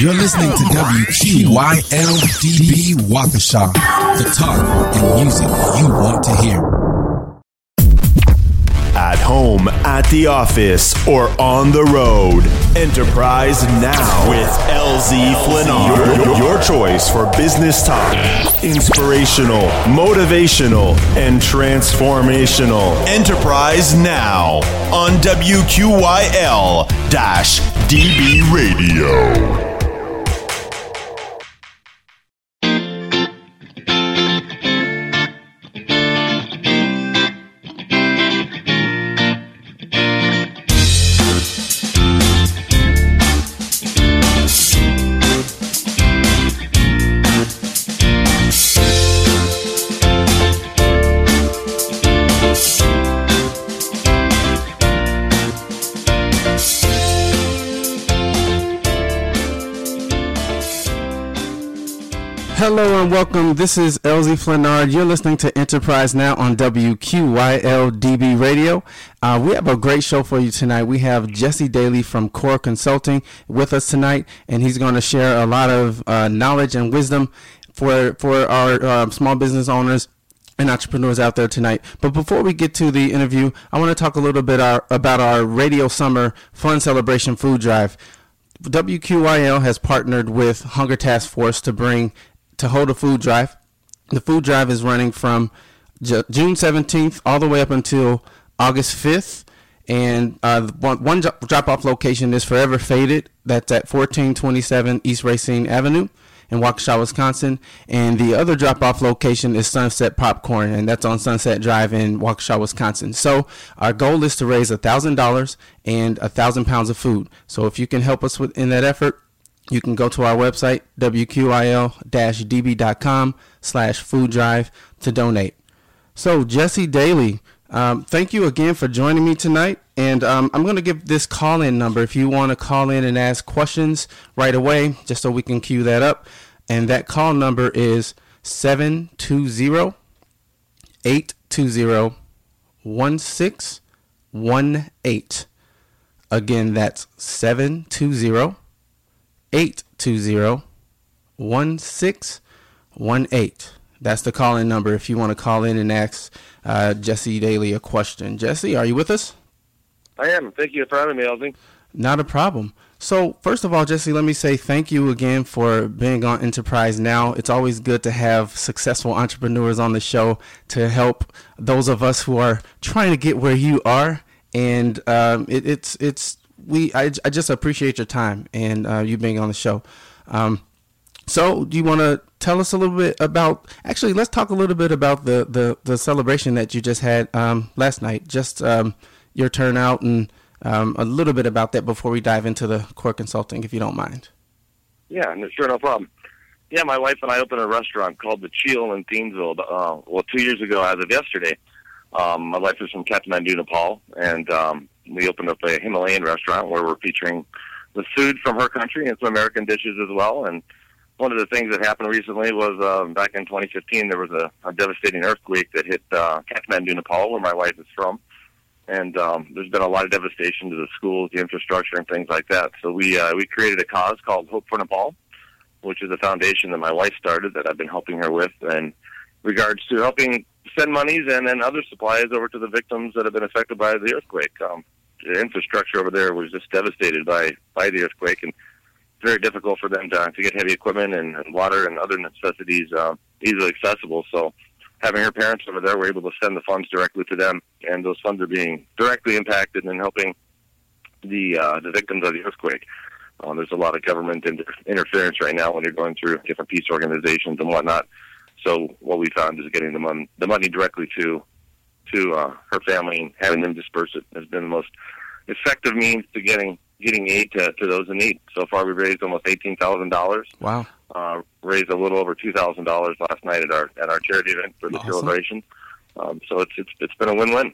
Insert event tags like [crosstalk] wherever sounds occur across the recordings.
You're listening to WQYLDB Waukesha, the talk and music you want to hear. At home, at the office, or on the road. Enterprise Now with LZ Flannard. Your, your choice for business talk. Inspirational, motivational, and transformational. Enterprise Now on WQYL DB Radio. Welcome. This is LZ Flannard. You're listening to Enterprise Now on WQYLDB Radio. Uh, we have a great show for you tonight. We have Jesse Daly from Core Consulting with us tonight, and he's going to share a lot of uh, knowledge and wisdom for for our uh, small business owners and entrepreneurs out there tonight. But before we get to the interview, I want to talk a little bit our, about our Radio Summer Fun Celebration Food Drive. WQYL has partnered with Hunger Task Force to bring to hold a food drive. The food drive is running from June 17th all the way up until August 5th. And uh, one, one drop off location is Forever Faded. That's at 1427 East Racine Avenue in Waukesha, Wisconsin. And the other drop off location is Sunset Popcorn, and that's on Sunset Drive in Waukesha, Wisconsin. So our goal is to raise $1,000 and 1,000 pounds of food. So if you can help us with, in that effort, you can go to our website, wqil-db.com slash food drive to donate. So Jesse Daly, um, thank you again for joining me tonight. And um, I'm going to give this call-in number if you want to call in and ask questions right away, just so we can queue that up. And that call number is 720 820 1618. Again, that's 720 820 1618. That's the call in number if you want to call in and ask uh, Jesse Daly a question. Jesse, are you with us? I am. Thank you for having me, Elsie. Not a problem. So, first of all, Jesse, let me say thank you again for being on Enterprise Now. It's always good to have successful entrepreneurs on the show to help those of us who are trying to get where you are. And um, it, it's it's we I, I just appreciate your time and uh, you being on the show. Um, so, do you want to tell us a little bit about? Actually, let's talk a little bit about the the, the celebration that you just had um, last night. Just um, your turnout and um, a little bit about that before we dive into the core consulting, if you don't mind. Yeah, sure, no problem. Yeah, my wife and I opened a restaurant called the Cheel in Thiensville. Uh, well, two years ago, as of yesterday. Um, my wife is from Kathmandu, Nepal, and um, we opened up a Himalayan restaurant where we're featuring the food from her country and some American dishes as well. And one of the things that happened recently was um, back in 2015 there was a, a devastating earthquake that hit uh, Kathmandu, Nepal, where my wife is from. And um, there's been a lot of devastation to the schools, the infrastructure, and things like that. So we uh, we created a cause called Hope for Nepal, which is a foundation that my wife started that I've been helping her with, in regards to helping send monies and other supplies over to the victims that have been affected by the earthquake. Um, the infrastructure over there was just devastated by by the earthquake, and it's very difficult for them to to get heavy equipment and, and water and other necessities uh, easily accessible. So, having her parents over there, we're able to send the funds directly to them, and those funds are being directly impacted and helping the uh, the victims of the earthquake. Uh, there's a lot of government inter- interference right now when you're going through different peace organizations and whatnot. So what we found is getting the money the money directly to to uh, her family and having them disperse it has been the most effective means to getting getting aid to, to those in need. So far, we've raised almost eighteen thousand dollars. Wow. Uh, raised a little over two thousand dollars last night at our at our charity event for the Awesome. celebration. Um, so it's it's it's been a win win.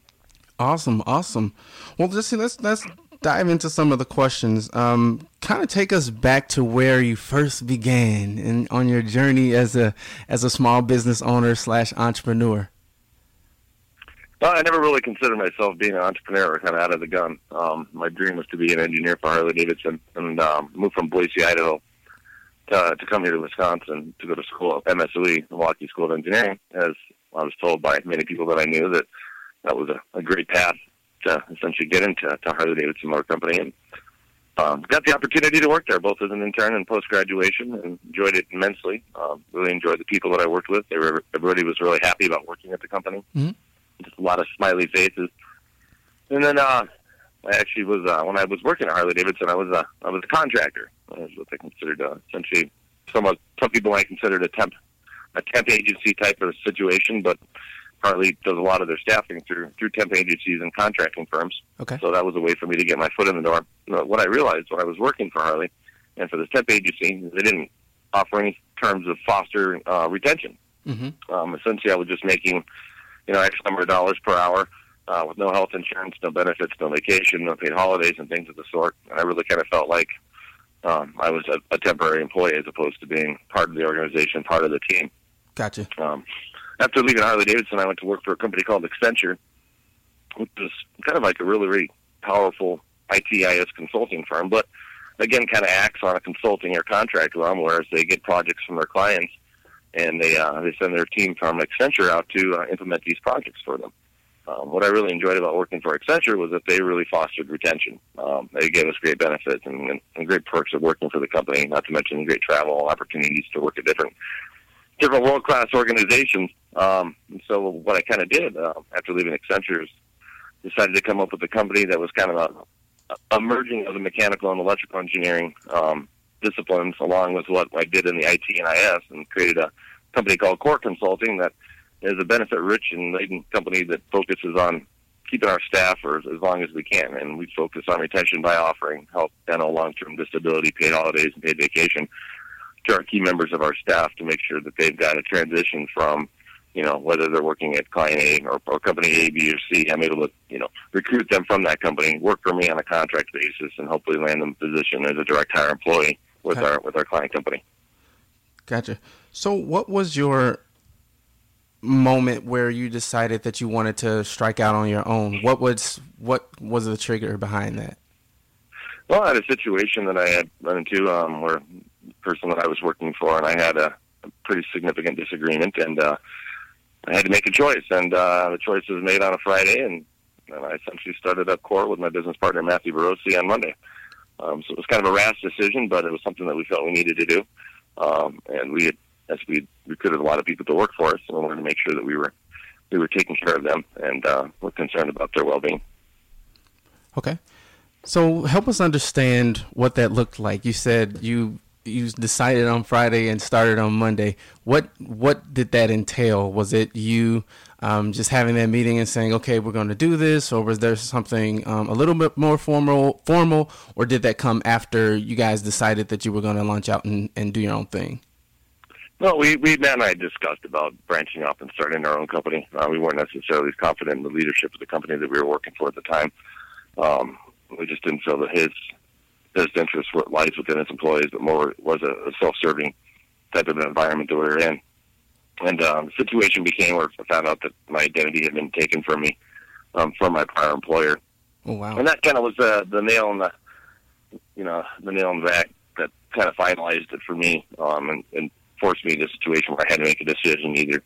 Awesome, awesome. Well, Jesse, let's let's dive into some of the questions. Um, kind of take us back to where you first began and on your journey as a as a small business owner slash entrepreneur. I never really considered myself being an entrepreneur, kind of out of the gun. Um, my dream was to be an engineer for Harley Davidson, and um, moved from Boise, Idaho, to, to come here to Wisconsin to go to school at MSOE, Milwaukee School of Engineering. As I was told by many people that I knew that that was a, a great path to essentially get into to Harley Davidson Motor Company, and um, got the opportunity to work there both as an intern and post graduation, and enjoyed it immensely. Um, really enjoyed the people that I worked with. They were everybody was really happy about working at the company just a lot of smiley faces. And then uh, I actually was uh, when I was working at Harley Davidson, I was a I was a contractor. I was what they considered uh, essentially somewhat some people might consider it a temp a temp agency type of situation, but Harley does a lot of their staffing through through temp agencies and contracting firms. Okay. So that was a way for me to get my foot in the door. Know, what I realized when I was working for Harley and for this temp agency, they didn't offer any terms of foster uh, retention. Mm-hmm. Um, essentially, I was just making, you know, X number of dollars per hour uh, with no health insurance, no benefits, no vacation, no paid holidays, and things of the sort. And I really kind of felt like um, I was a, a temporary employee as opposed to being part of the organization, part of the team. Gotcha. Um, after leaving Harley Davidson, I went to work for a company called Accenture, which was kind of like a really, really powerful ITIS consulting firm, but again, kind of acts on a consulting or contract realm, whereas they get projects from their clients and they uh, they send their team from Accenture out to uh, implement these projects for them. Um, what I really enjoyed about working for Accenture was that they really fostered retention. Um, they gave us great benefits and, and, great perks of working for the company, not to mention great travel opportunities to work at different different world class organizations. Um, so what I kind of did uh, after leaving Accenture is decided to come up with a company that was kind of a, a merging of the mechanical and electrical engineering um, disciplines along with what I did in the IT and IS and created a company called Core Consulting that is a benefit rich and laden company that focuses on keeping our staff for as, long as we can. And we focus on retention by offering health, dental, long-term disability, paid holidays, and paid vacation to our key members of our staff to make sure that they've got a transition from, you know, whether they're working at client A or, or company A, B, or C. I'm able to, you know, recruit them from that company, work for me on a contract basis, and hopefully land them a position as a direct hire employee with Okay. our with our client company. Gotcha. So, what was your moment where you decided that you wanted to strike out on your own? What was what was the trigger behind that? Well, I had a situation that I had run into um, where the person that I was working for and I had a, a pretty significant disagreement, and uh, I had to make a choice. And uh, the choice was made on a Friday, and, and I essentially started up core with my business partner Matthew Barossi on Monday. Um, so it was kind of a rash decision, but it was something that we felt we needed to do. Um, and we had, as we recruited a lot of people to work for us, and we wanted to make sure that we were we were taking care of them and uh, were concerned about their well-being. Okay. So help us understand what that looked like. You said you you decided on Friday and started on Monday. What what did that entail? Was it you um, just having that meeting and saying, "Okay, we're going to do this," or was there something um, a little bit more formal, formal, or did that come after you guys decided that you were going to launch out and, and do your own thing? No, we, we Matt and I discussed about branching off and starting our own company. Uh, we weren't necessarily confident in the leadership of the company that we were working for at the time. Um, we just didn't feel that his best interest lies within his employees, but more was a, a self-serving type of environment that we were in. And um, the situation became where I found out that my identity had been taken from me um, from my prior employer, Oh wow. and that kind of was the the nail in the you know the nail in the back that kind of finalized it for me um, and, and forced me into a situation where I had to make a decision either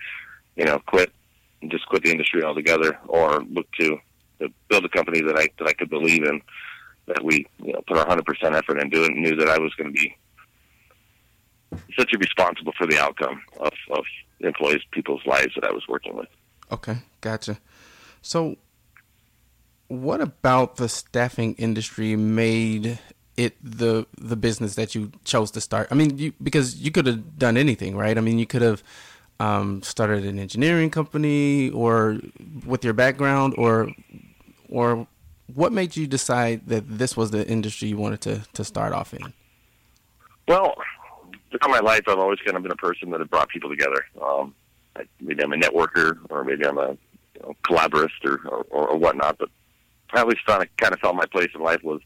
you know quit and just quit the industry altogether or look to, to build a company that I that I could believe in that we you know put our hundred percent effort into it and knew that I was going to be essentially responsible for the outcome of, of employees people's lives that I was working with. Okay, gotcha. So, what about the staffing industry made it the the business that you chose to start? I mean, you because you could have done anything, right? I mean, you could have um, started an engineering company, or with your background, or or what made you decide that this was the industry you wanted to to start off in? Well, throughout my life, I've always kind of been a person that has brought people together. Um, I, maybe I'm a networker, or maybe I'm a you know, collaborist, or, or or whatnot. But I always found I kind of felt my place in life was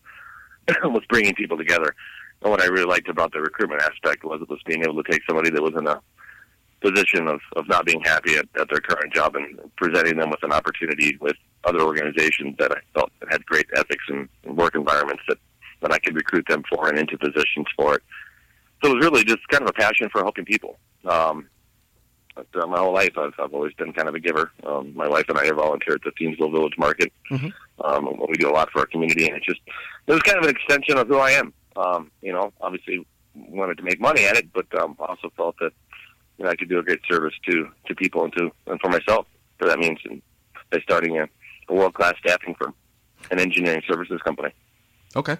[clears throat] was bringing people together. And what I really liked about the recruitment aspect was it was being able to take somebody that was in a position of, of not being happy at, at their current job and presenting them with an opportunity with other organizations that I felt had great ethics and, and work environments that, that I could recruit them for and into positions for it. So it was really just kind of a passion for helping people. Um, but, uh, my whole life, I've, I've always been kind of a giver. Um, my wife and I are volunteer at the Thiensville Village Market. Mhm. Um, we do a lot for our community, and it's just it was kind of an extension of who I am. Um, you know, obviously wanted to make money at it, but um, also felt that you know, I could do a great service to to people and to and for myself. So that means by starting a, a world class staffing firm, an engineering services company. Okay.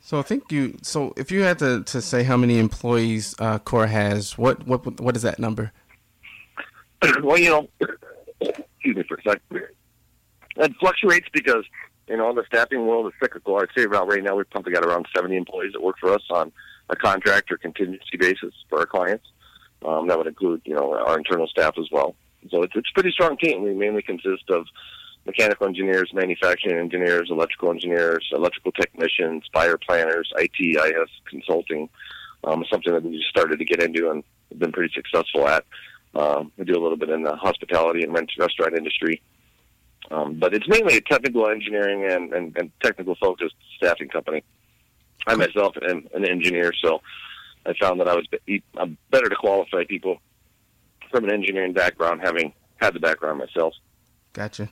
So I think you. So if you had to, to say how many employees uh, Core has, what what what is that number? [clears throat] well, you know, excuse me for a second. It fluctuates because you know the staffing world is cyclical. I'd say about right now we've probably got around 70 employees that work for us on a contract or contingency basis for our clients. Um, that would include you know our internal staff as well. So it's it's a pretty strong team. We mainly consist of mechanical engineers, manufacturing engineers, electrical engineers, electrical technicians, fire planners, IT, IS consulting. Um, something that we just started to get into and have been pretty successful at. Um, we do a little bit in the hospitality and rent- restaurant industry. Um, but it's mainly a technical engineering and, and, and technical focused staffing company. I myself am an engineer, so I found that I was be- I'm better to qualify people from an engineering background, having had the background myself. Gotcha.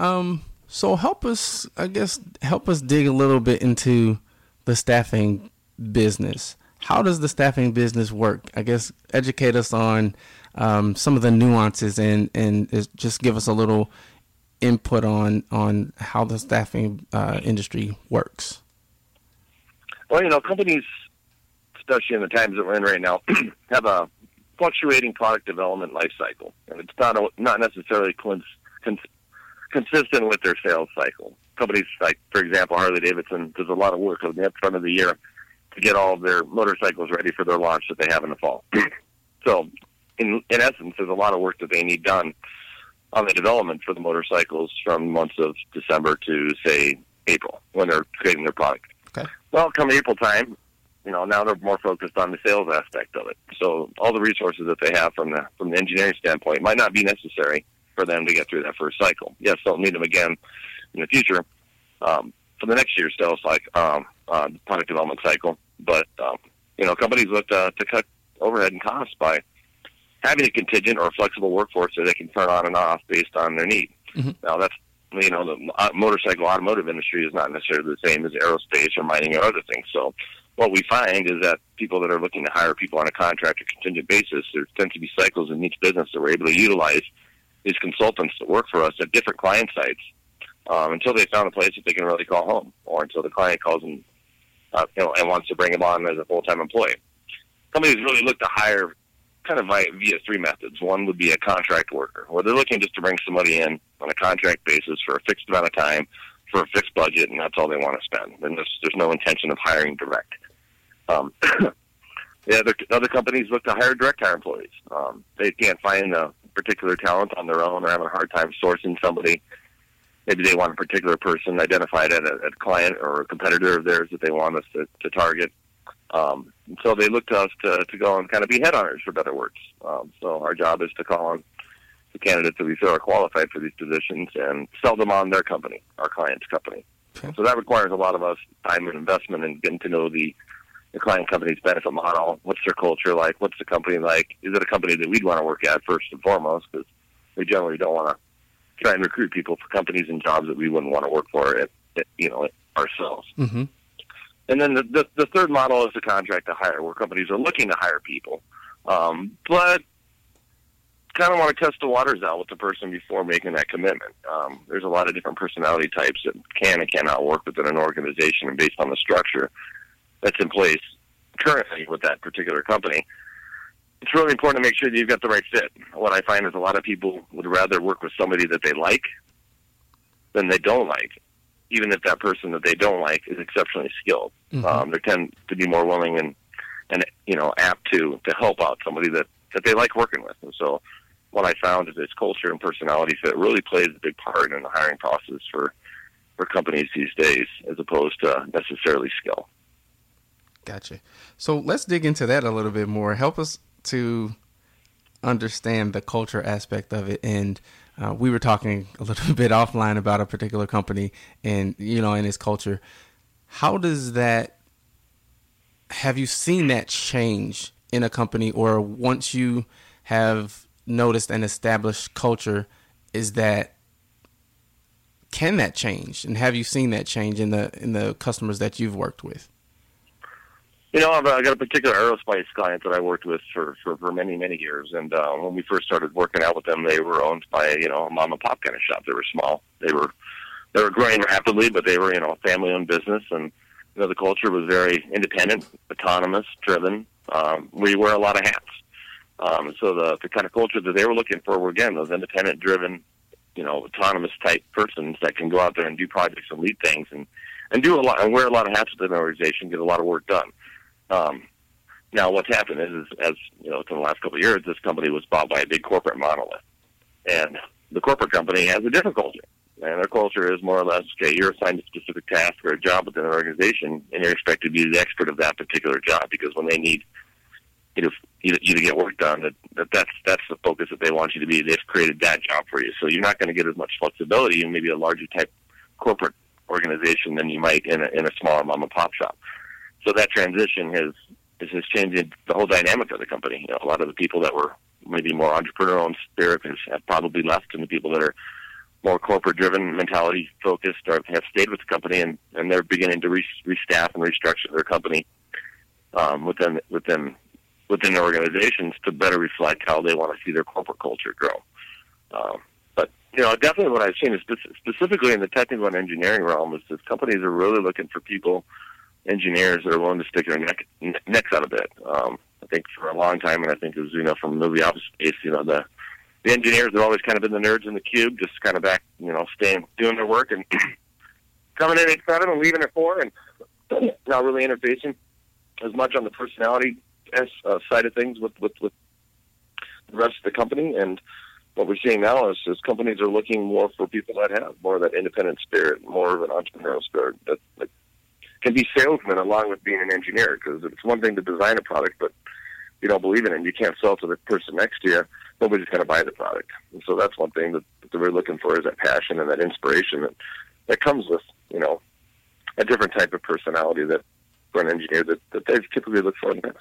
Um. So help us, I guess, help us dig a little bit into the staffing business. How does the staffing business work? I guess educate us on um, some of the nuances and and just give us a little input on on how the staffing uh, industry works. Well, you know, companies, especially in the times that we're in right now, [clears throat] have a fluctuating product development life cycle, and it's not a, not necessarily cons, cons, consistent with their sales cycle. Companies like, for example, Harley Davidson does a lot of work at the up front of the year to get all of their motorcycles ready for their launch that they have in the fall. [clears throat] so, in in essence, there's a lot of work that they need done on the development for the motorcycles from months of December to say April when they're creating their product. Okay. Well, come April time, you know, now they're more focused on the sales aspect of it. So all the resources that they have from the from the engineering standpoint might not be necessary for them to get through that first cycle. Yes, they'll need them again in the future um, for the next year's sales like um, uh, the product development cycle. But um, you know, companies look to, to cut overhead and costs by having a contingent or a flexible workforce that they can turn on and off based on their need. Mhm. Now that's you know the uh, motorcycle automotive industry is not necessarily the same as aerospace or mining or other things. So what we find is that people that are looking to hire people on a contract or contingent basis, there tends to be cycles in each business that we're able to utilize these consultants that work for us at different client sites um, until they found a place that they can really call home, or until the client calls them, uh, you know, and wants to bring them on as a full-time employee. Companies really look to hire kind of via, three methods. One would be a contract worker, where they're looking just to bring somebody in on a contract basis for a fixed amount of time, for a fixed budget, and that's all they want to spend. And there's, there's no intention of hiring direct. Um, [coughs] the other other companies look to hire direct hire employees. Um, they can't find a particular talent on their own, or having a hard time sourcing somebody. Maybe they want a particular person identified at a, at a client or a competitor of theirs that they want us to, to target. Um, so they look to us to, to go and kind of be headhunters, for better words. Um, so our job is to call on the candidates that we feel are qualified for these positions and sell them on their company, our client's company. Okay. So that requires a lot of us time and investment in getting to know the, the client company's benefit model. What's their culture like? What's the company like? Is it a company that we'd want to work at first and foremost? Because we generally don't want to try and recruit people for companies and jobs that we wouldn't want to work for, at, at, you know, ourselves. Mm-hmm. And then the, the the third model is the contract to hire, where companies are looking to hire people, um, but kind of want to test the waters out with the person before making that commitment. Um, there's a lot of different personality types that can and cannot work within an organization, and based on the structure that's in place currently with that particular company, it's really important to make sure that you've got the right fit. What I find is a lot of people would rather work with somebody that they like than they don't like, even if that person that they don't like is exceptionally skilled. Mhm. Um, they tend to be more willing and and you know apt to to help out somebody that that they like working with. And so, what I found is this culture and personality fit really plays a big part in the hiring process for for companies these days, as opposed to necessarily skill. Gotcha. So let's dig into that a little bit more. Help us to understand the culture aspect of it. And uh, we were talking a little [laughs] bit offline about a particular company and, you know, and its culture. How does that, have you seen that change in a company or once you have noticed an established culture, is that, can that change? And have you seen that change in the, in the customers that you've worked with? You know, I've uh, got a particular aerospace client that I worked with for, for, for many, many years. And uh, when we first started working out with them, they were owned by, you know, a mom and pop kind of shop. They were small. They were they were growing rapidly, but they were, you know, a family owned business. And, you know, the culture was very independent, autonomous, driven. Um, we wear a lot of hats. Um, so the, the kind of culture that they were looking for were, again, those independent, driven, you know, autonomous type persons that can go out there and do projects and lead things and, and do a lot and wear a lot of hats within an organization, get a lot of work done. Um, now, what's happened is, is, as you know, in the last couple of years, this company was bought by a big corporate monolith, and the corporate company has a different culture, and their culture is more or less, okay, you're assigned a specific task or a job within an organization, and you're expected to be the expert of that particular job because when they need you to you, you to get work done, that, that that's that's the focus that they want you to be. They've created that job for you, so you're not going to get as much flexibility in maybe a larger type corporate organization than you might in a in a smaller mom and pop shop so that transition has is has changed the whole dynamic of the company. You know, a lot of the people that were maybe more entrepreneurial in spirit has, have probably left, and the people that are more corporate driven, mentality focused, or have stayed with the company, and, and they're beginning to re- restaff and restructure their company um, within within within their organizations to better reflect how they want to see their corporate culture grow. Um, but you know, definitely what I've seen is spe- specifically in the technical and engineering realm is that companies are really looking for people engineers that are willing to stick their neck, necks out a bit. Um, I think for a long time, and I think as you know from movie office space, you know the the engineers have always kind of been the nerds in the cube, just kind of back, you know, staying doing their work and [clears throat] coming in at seven and leaving at four, and [clears throat] not really interfacing as much on the personality uh, side of things with with with the rest of the company. And what we're seeing now is, is companies are looking more for people that have more of that independent spirit, more of an entrepreneurial spirit that, that can be salesmen along with being an engineer because it's one thing to design a product, but you don't believe in it and you can't sell to the person next to you, nobody's going to buy the product. And so that's one thing that, that we're looking for is that passion and that inspiration that, that comes with, you know, a different type of personality that for an engineer that, that they typically look for best.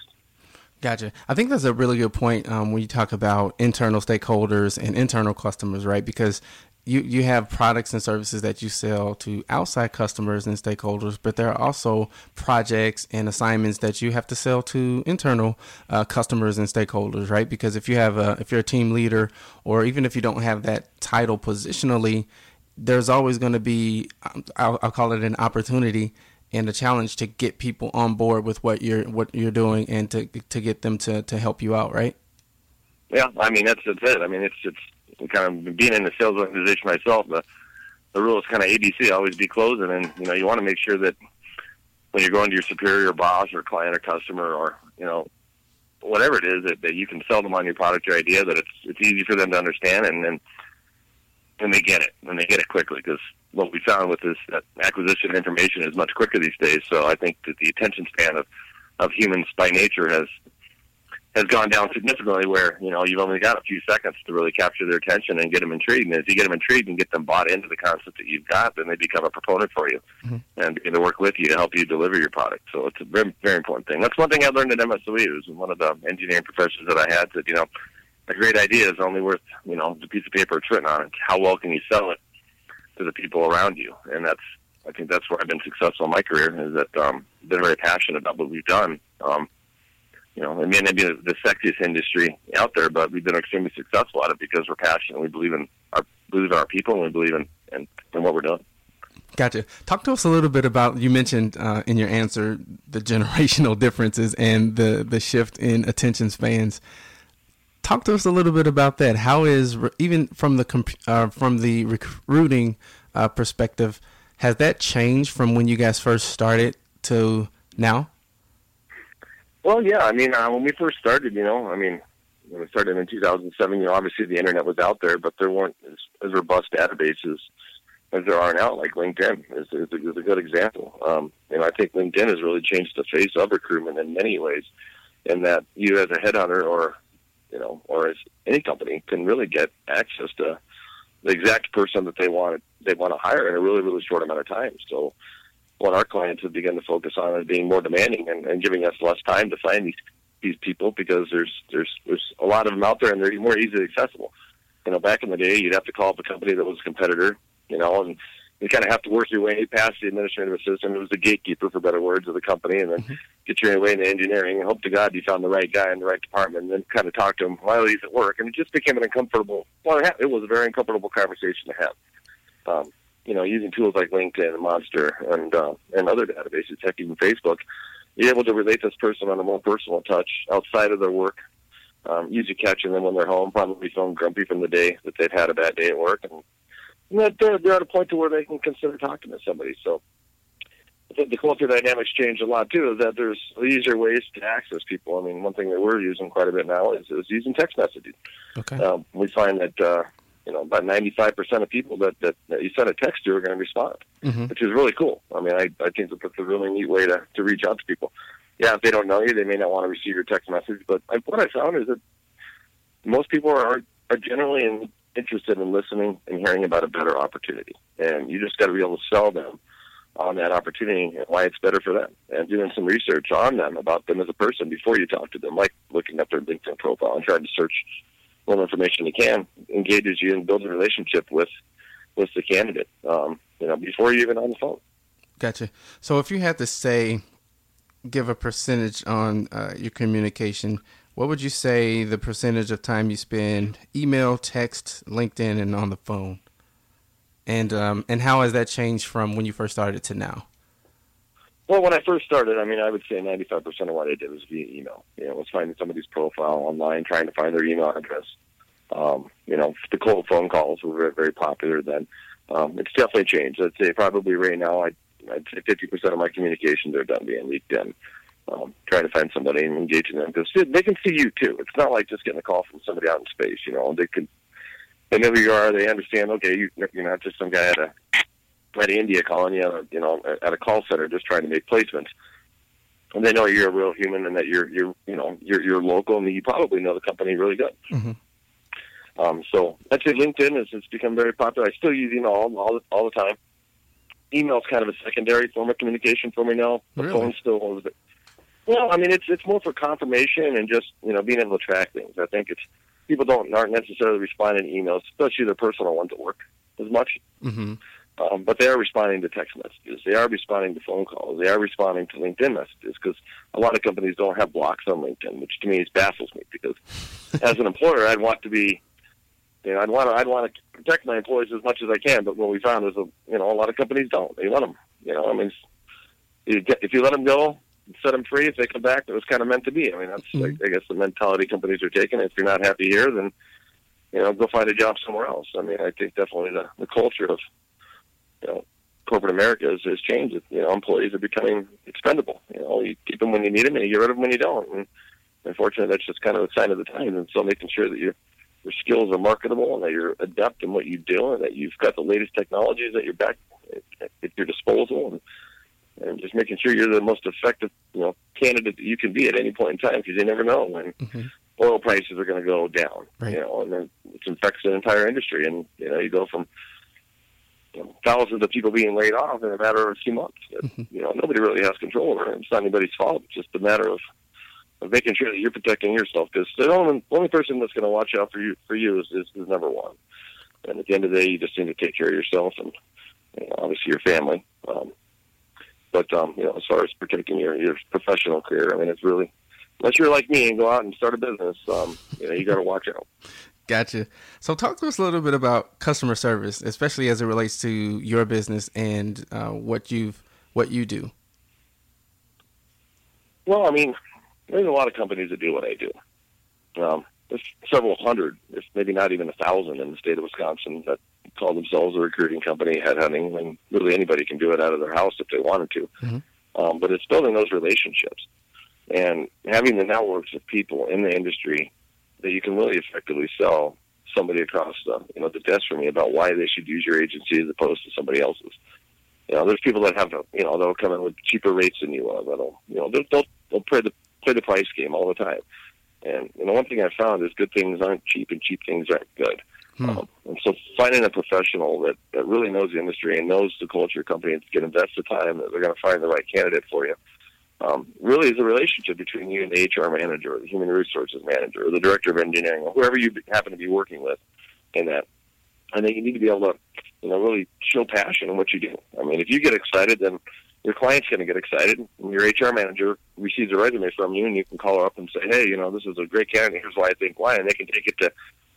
Gotcha. I think that's a really good point um, when you talk about internal stakeholders and internal customers, right? Because you you have products and services that you sell to outside customers and stakeholders, but there are also projects and assignments that you have to sell to internal uh, customers and stakeholders, right? Because if you have a if you're a team leader, or even if you don't have that title positionally, there's always going to be um, I'll, I'll call it an opportunity and a challenge to get people on board with what you're what you're doing and to to get them to to help you out, right? Yeah, I mean that's that's it. I mean it's it's kind of being in the sales organization myself, the the rule is kind of ABC, always be closing, and you know you want to make sure that when you're going to your superior boss or client or customer or you know whatever it is that, that you can sell them on your product or idea that it's it's easy for them to understand and and and they get it and they get it quickly because what we found with this that acquisition information is much quicker these days. So I think that the attention span of of humans by nature has has gone down significantly where, you know, you've only got a few seconds to really capture their attention and get them intrigued. And if you get them intrigued and get them bought into the concept that you've got, then they become a proponent for you mm-hmm. and begin to work with you to help you deliver your product. So it's a very, very important thing. That's one thing I learned at MSOE. It was one of the engineering professors that I had that, you know, a great idea is only worth, you know, the piece of paper it's written on. It's how well can you sell it to the people around you? And that's, I think that's where I've been successful in my career is that, um, been very passionate about what we've done. Um, you know, it may not be the sexiest industry out there, but we've been extremely successful at it because we're passionate. We believe in our believe in our people, and we believe in in, in what we're doing. Gotcha. Talk to us a little bit about you mentioned uh, in your answer the [laughs] generational differences and the the shift in attention spans. Talk to us a little bit about that. How is even from the uh, from the recruiting uh, perspective, has that changed from when you guys first started to now? Well, yeah. I mean, uh, when we first started, you know, I mean, when we started in 2007, you know, obviously the internet was out there, but there weren't as, as robust databases as there are now. Like LinkedIn is, is, a, is a good example. Um, know, I think LinkedIn has really changed the face of recruitment in many ways, in that you as a headhunter or you know, or as any company can really get access to the exact person that they want they want to hire in a really really short amount of time. So what our clients have begun to focus on is being more demanding and, and giving us less time to find these these people because there's there's there's a lot of them out there and they're more easily accessible. You know, back in the day, you'd have to call up a company that was a competitor, you know, and you kind of have to work your way past the administrative assistant, who was the gatekeeper, for better words, of the company, and then mm-hmm. get your way into engineering. And hope to God you found the right guy in the right department, and then kind of talk to him while he's at work. And it just became an uncomfortable. Well, it was a very uncomfortable conversation to have. Um, you know, using tools like LinkedIn and Monster and uh, and other databases, heck, even Facebook, you're able to relate this person on a more personal touch outside of their work. Um, usually catching them when they're home, probably feeling grumpy from the day that they've had a bad day at work, and that they're, they're at a point to where they can consider talking to somebody. So I think the culture dynamics changed a lot too. Is that there's easier ways to access people. I mean, one thing that we're using quite a bit now is, is using text messaging. Okay. Um, we find that uh, you know about 95 percent of people that, that, that you send a text to are going to respond, mm-hmm. which is really cool. I mean, I I think that that's a really neat way to to reach out to people. Yeah, if they don't know you, they may not want to receive your text message. But I, what I found is that most people are are generally in interested in listening and hearing about a better opportunity. And you just got to be able to sell them on that opportunity and why it's better for them and doing some research on them about them as a person before you talk to them, like looking at their LinkedIn profile and trying to search what information you can, engages you and builds a relationship with with the candidate, um, you know, before you're even on the phone. Gotcha. So if you had to say, give a percentage on uh, your communication what would you say the percentage of time you spend email, text, LinkedIn, and on the phone? And um, and how has that changed from when you first started to now? Well, when I first started, I mean, I would say 95% of what I did was via email. You know, was finding somebody's profile online, trying to find their email address. Um, you know, the cold phone calls were very, very popular then. Um, it's definitely changed. I'd say probably right now, I'd, I'd say 50% of my communications are done via LinkedIn um, trying to find somebody and engaging them because they can see you too. It's not like just getting a call from somebody out in space. You know, they can they know who you are. They understand. Okay, you, you're not just some guy at a at India calling you, you know, at a call center just trying to make placements. And they know you're a real human and that you're you're you know you're you're local and you probably know the company really good. Mm-hmm. Um, so I'd say LinkedIn has it's become very popular. I still use email all all the, all the time. Email's kind of a secondary form of communication for me now. The really? phone still is well, I mean, it's it's more for confirmation and just you know being able to track things. I think it's people don't aren't necessarily responding to emails, especially their personal ones at work, as much. Mm-hmm. Um, but they are responding to text messages. They are responding to phone calls. They are responding to LinkedIn messages because a lot of companies don't have blocks on LinkedIn, which to me is baffles me because [laughs] as an employer, I'd want to be, you know, I'd want to, I'd want to protect my employees as much as I can. But what we found is, a, you know, a lot of companies don't. They let them. You know, I mean, you get, if you let them go, set them free. If they come back, it was kind of meant to be. I mean, that's mm-hmm. I guess the mentality companies are taking. If you're not happy here, then you know go find a job somewhere else. I mean, I think definitely the the culture of you know corporate America has, has changed. You know, employees are becoming expendable. You know, you keep them when you need them, and you get rid of them when you don't. And unfortunately, that's just kind of a sign of the times. And so, making sure that your your skills are marketable and that you're adept in what you do, and that you've got the latest technologies at your back at your disposal, and and just making sure you're the most effective, you know, candidate that you can be at any point in time because you never know when mm-hmm. oil prices are going to go down. Right. You know, and then it affects the entire industry, and you know, you go from you know, thousands of people being laid off in a matter of a few months. Mm-hmm. You know, nobody really has control over it. It's not anybody's fault. It's just a matter of of making sure that you're protecting yourself because the only only person that's going to watch out for you for you is, is, is number one. And at the end of the day, you just need to take care of yourself and you know, obviously your family. Um, but um, you know, as far as protecting your your professional career, I mean, it's really unless you're like me and go out and start a business, um, you know, you got to watch out. Gotcha. So, talk to us a little bit about customer service, especially as it relates to your business and uh, what you've what you do. Well, I mean, there's a lot of companies that do what I do. Um, there's several hundred, if maybe not even a thousand, in the state of Wisconsin that call themselves a recruiting company, headhunting, and really anybody can do it out of their house if they wanted to. Mm-hmm. Um, but it's building those relationships and having the networks of people in the industry that you can really effectively sell somebody across the you know the desk for me about why they should use your agency as opposed to somebody else's. You know, there's people that have you know they'll come in with cheaper rates than you are. That'll you know they'll they'll, they'll play the play the price game all the time. And you know one thing I found is good things aren't cheap and cheap things aren't good. Hmm. Um, and so finding a professional that, that really knows the industry and knows the culture company and can invest the time that they're going to find the right candidate for you um, really is a relationship between you and the HR manager or the human resources manager or the director of engineering or whoever you happen to be working with in that. I think you need to be able to, you know, really show passion in what you do. I mean, if you get excited, then your client's going to get excited. And your HR manager receives a resume from you, and you can call her up and say, "Hey, you know, this is a great candidate. Here's why I think why," and they can take it to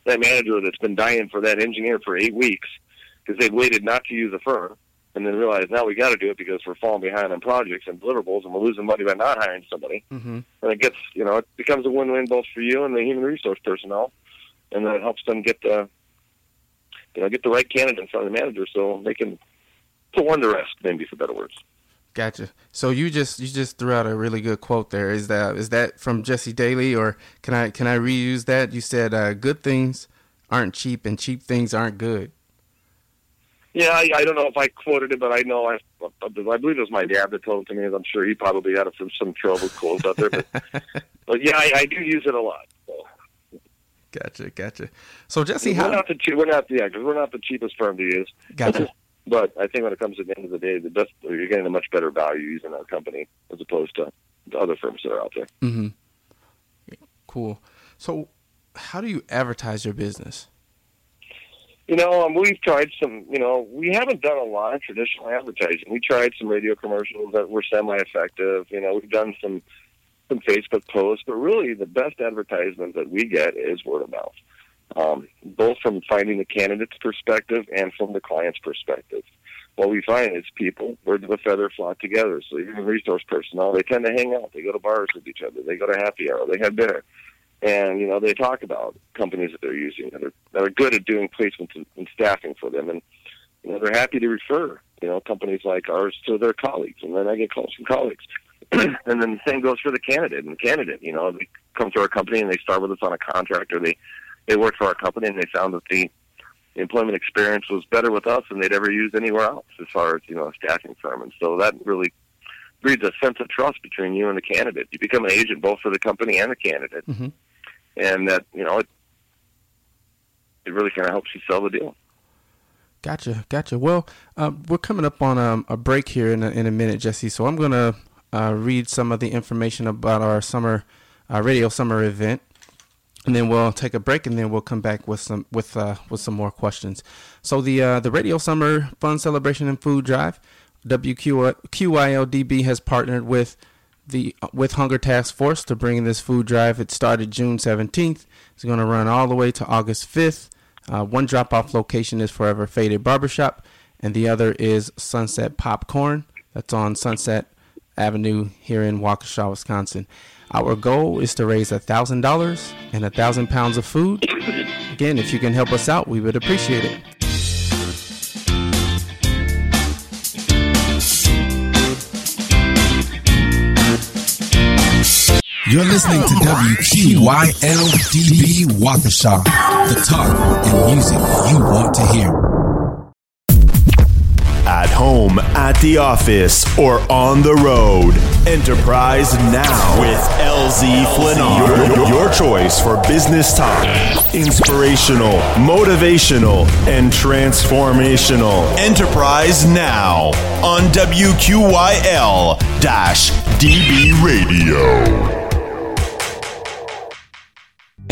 that manager that's been dying for that engineer for eight weeks because they've waited not to use a firm, and then realize now we got to do it because we're falling behind on projects and deliverables, and we're losing money by not hiring somebody. Mm-hmm. And it gets, you know, it becomes a win-win both for you and the human resource personnel, and then it helps them get the, you know, get the right candidate in front of the manager so they can put one to rest, maybe for better words. Gotcha. So you just you just threw out a really good quote there. Is that is that from Jesse Daly or can I can I reuse that? You said uh, good things aren't cheap and cheap things aren't good. Yeah, I, I don't know if I quoted it, but I know I I believe it was my dad that told it to me. I'm sure he probably had from some trouble quotes out there, but [laughs] but yeah, I, I do use it a lot. So. Gotcha, gotcha. So Jesse, we're how not the we're not the yeah, because we're not the cheapest firm to use. gotcha? But I think when it comes to the end of the day, the best you're getting a much better value using our company as opposed to the other firms that are out there. Mm-hmm. Cool. So how do you advertise your business? You know, um, we've tried some. You know, we haven't done a lot of traditional advertising. We tried some radio commercials that were semi-effective. You know, we've done some some Facebook posts, but really the best advertisement that we get is word of mouth, um, both from finding the candidate's perspective and from the client's perspective. What we find is people, birds of a feather flock together. So even resource personnel, they tend to hang out. They go to bars with each other. They go to happy hour. They have dinner and you know they talk about companies that they're using that are that are good at doing placements and, and staffing for them, and you know they're happy to refer you know companies like ours to their colleagues, and then I get calls from colleagues, [clears throat] and then the same goes for the candidate. And the candidate, you know, they come to our company and they start with us on a contract, or they they work for our company and they found that the employment experience was better with us than they'd ever used anywhere else as far as you know a staffing firm, and so that really breeds a sense of trust between you and the candidate. You become an agent both for the company and the candidate Mm-hmm. And that you know it it really kind of helps you sell the deal. Gotcha, gotcha. Well, uh, we're coming up on um, a break here in a, in a minute, Jesse. So I'm gonna uh, read some of the information about our summer uh, radio summer event, and then we'll take a break, and then we'll come back with some with uh, with some more questions. So the uh, the radio summer fun celebration and food drive, WQILDB has partnered with the with Hunger Task Force to bring in this food drive. It started June 17th. It's going to run all the way to August 5th. Uh, one drop off location is Forever Faded Barbershop, and the other is Sunset Popcorn. That's on Sunset Avenue here in Waukesha, Wisconsin. Our goal is to raise $1,000 and 1,000 pounds of food. Again, if you can help us out, we would appreciate it. You're listening to WQYLDB Waukesha, the talk and music you want to hear. At home, at the office, or on the road. Enterprise Now with LZ Flinnar. Your, your choice for business talk. Inspirational, motivational, and transformational. Enterprise Now on WQYL DB Radio.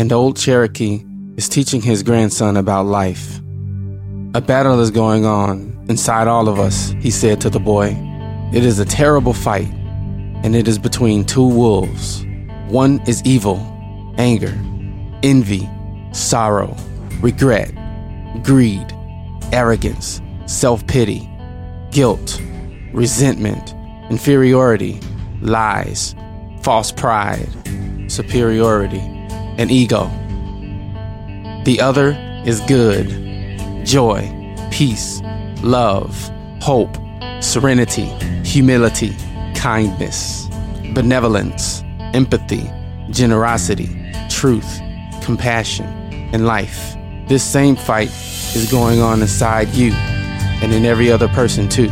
And old Cherokee is teaching his grandson about life. A battle is going on inside all of us, he said to the boy. It is a terrible fight, and it is between two wolves. One is evil, anger, envy, sorrow, regret, greed, arrogance, self pity, guilt, resentment, inferiority, lies, false pride, superiority, and ego. The other is good, joy, peace, love, hope, serenity, humility, kindness, benevolence, empathy, generosity, truth, compassion, and life. This same fight is going on inside you and in every other person too.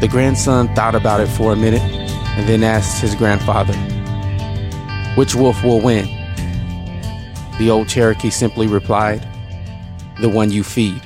The grandson thought about it for a minute and then asked his grandfather, Which wolf will win? The old Cherokee simply replied, The one you feed.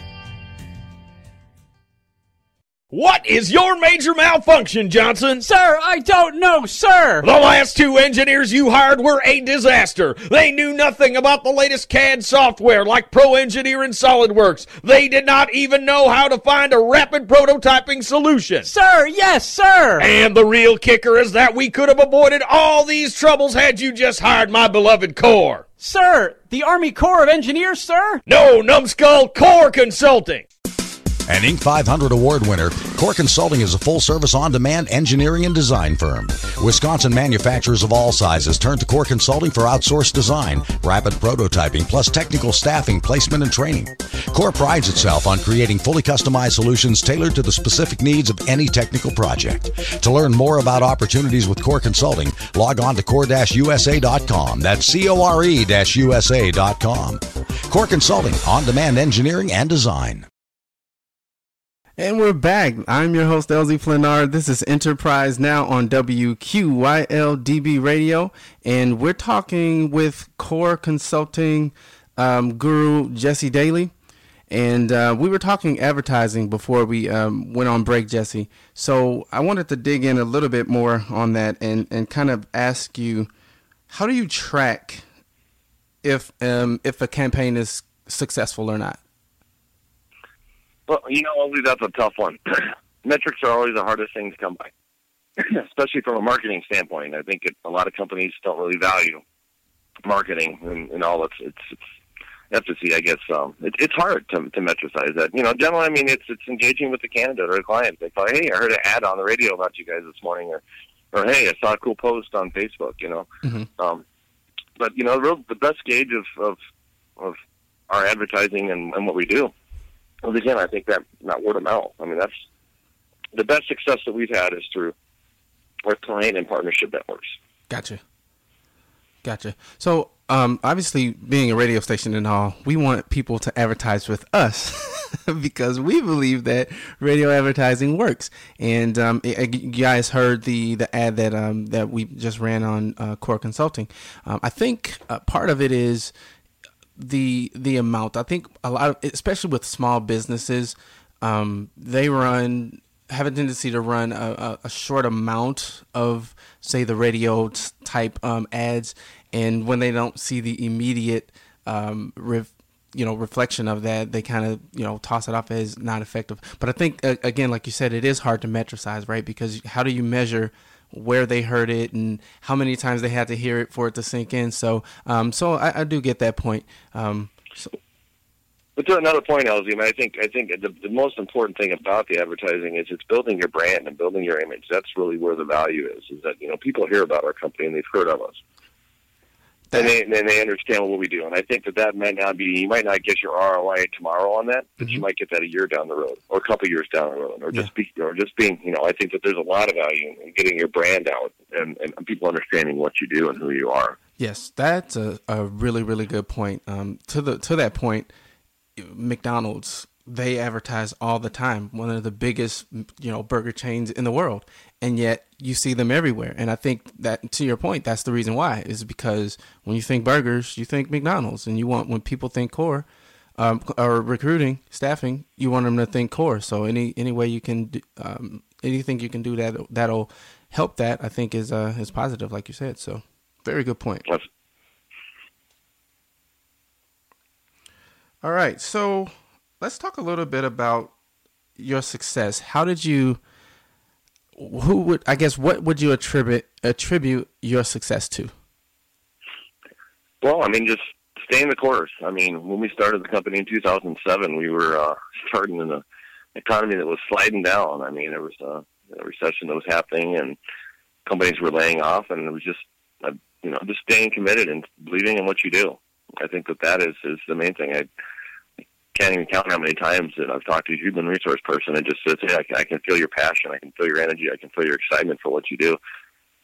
What is your major malfunction, Johnson? Sir, I don't know, sir. The last two engineers you hired were a disaster. They knew nothing about the latest CAD software like Pro Engineer and SolidWorks. They did not even know how to find a rapid prototyping solution. Sir, yes, sir. And the real kicker is that we could have avoided all these troubles had you just hired my beloved Core. Sir, the Army Corps of Engineers, sir? No, numbskull, Core Consulting. An Inc. 500 award winner, Core Consulting is a full service on demand engineering and design firm. Wisconsin manufacturers of all sizes turn to Core Consulting for outsourced design, rapid prototyping, plus technical staffing, placement, and training. Core prides itself on creating fully customized solutions tailored to the specific needs of any technical project. To learn more about opportunities with Core Consulting, log on to core-usa.com. That's C-O-R-E USA.com. Core Consulting, on demand engineering and design. And we're back. I'm your host, LZ Flenard. This is Enterprise Now on WQYLDB Radio. And we're talking with Core Consulting um, guru Jesse Daly. And uh, we were talking advertising before we um, went on break, Jesse. So I wanted to dig in a little bit more on that and, and kind of ask you how do you track if um, if a campaign is successful or not? Well, you know, only that's a tough one. [clears throat] Metrics are always the hardest thing to come by, [clears throat] especially from a marketing standpoint. I think it, a lot of companies don't really value marketing and, and all its its, its efficacy. I guess um, it, it's hard to to metricize that. You know, generally, I mean, it's it's engaging with the candidate or the client. They go, "Hey, I heard an ad on the radio about you guys this morning," or or "Hey, I saw a cool post on Facebook." You know, Mhm. um, but you know, the real the best gauge of of of our advertising and, and what we do well, again, I think that not word of mouth. I mean, that's the best success that we've had is through our client and partnership networks. Gotcha. Gotcha. So, um, obviously, being a radio station and all, we want people to advertise with us [laughs] because we believe that radio advertising works. And um, you guys heard the the ad that um, that we just ran on uh, Core Consulting. Um, I think uh, part of it is the the amount. I think a lot of, especially with small businesses, um, they run have a tendency to run a, a, short amount of say the radio type um, ads, and when they don't see the immediate um, you know reflection of that, they kind of you know toss it off as not effective. But I think again, like you said, it is hard to metricize, right? Because how do you measure where they heard it and how many times they had to hear it for it to sink in? So, um, so I, I do get that point. Um, so, But to another point, Elsie, I, mean, I think I think the, the most important thing about the advertising is it's building your brand and building your image. That's really where the value is. Is that you know people hear about our company and they've heard of us, and they and they understand what we do. And I think that that might not be you might not get your ROI tomorrow on that, but you might get that a year down the road or a couple years down the road, or just be or just being you know I think that there's a lot of value in getting your brand out and, and people understanding what you do and who you are. Yes, that's a, a really really good point. Um, to the to that point, McDonald's they advertise all the time, one of the biggest you know burger chains in the world, and yet you see them everywhere. And I think that to your point, that's the reason why is because when you think burgers, you think McDonald's, and you want when people think core. Um, or recruiting, staffing, you want them to think core. So any any way you can, do, um, anything you can do that that'll help that, I think is uh, is positive, like you said. So very good point. All right, so let's talk a little bit about your success. How did you? Who would I guess? What would you attribute attribute your success to? Well, I mean, just staying the course. I mean, when we started the company in 2007, we were uh, starting in an economy that was sliding down. I mean, there was a, a recession that was happening, and companies were laying off, and it was just, uh, you know, just staying committed and believing in what you do. I think that that is is the main thing. I can't even count how many times that I've talked to a human resource person and just says, "Hey, I can, I can feel your passion, I can feel your energy, I can feel your excitement for what you do."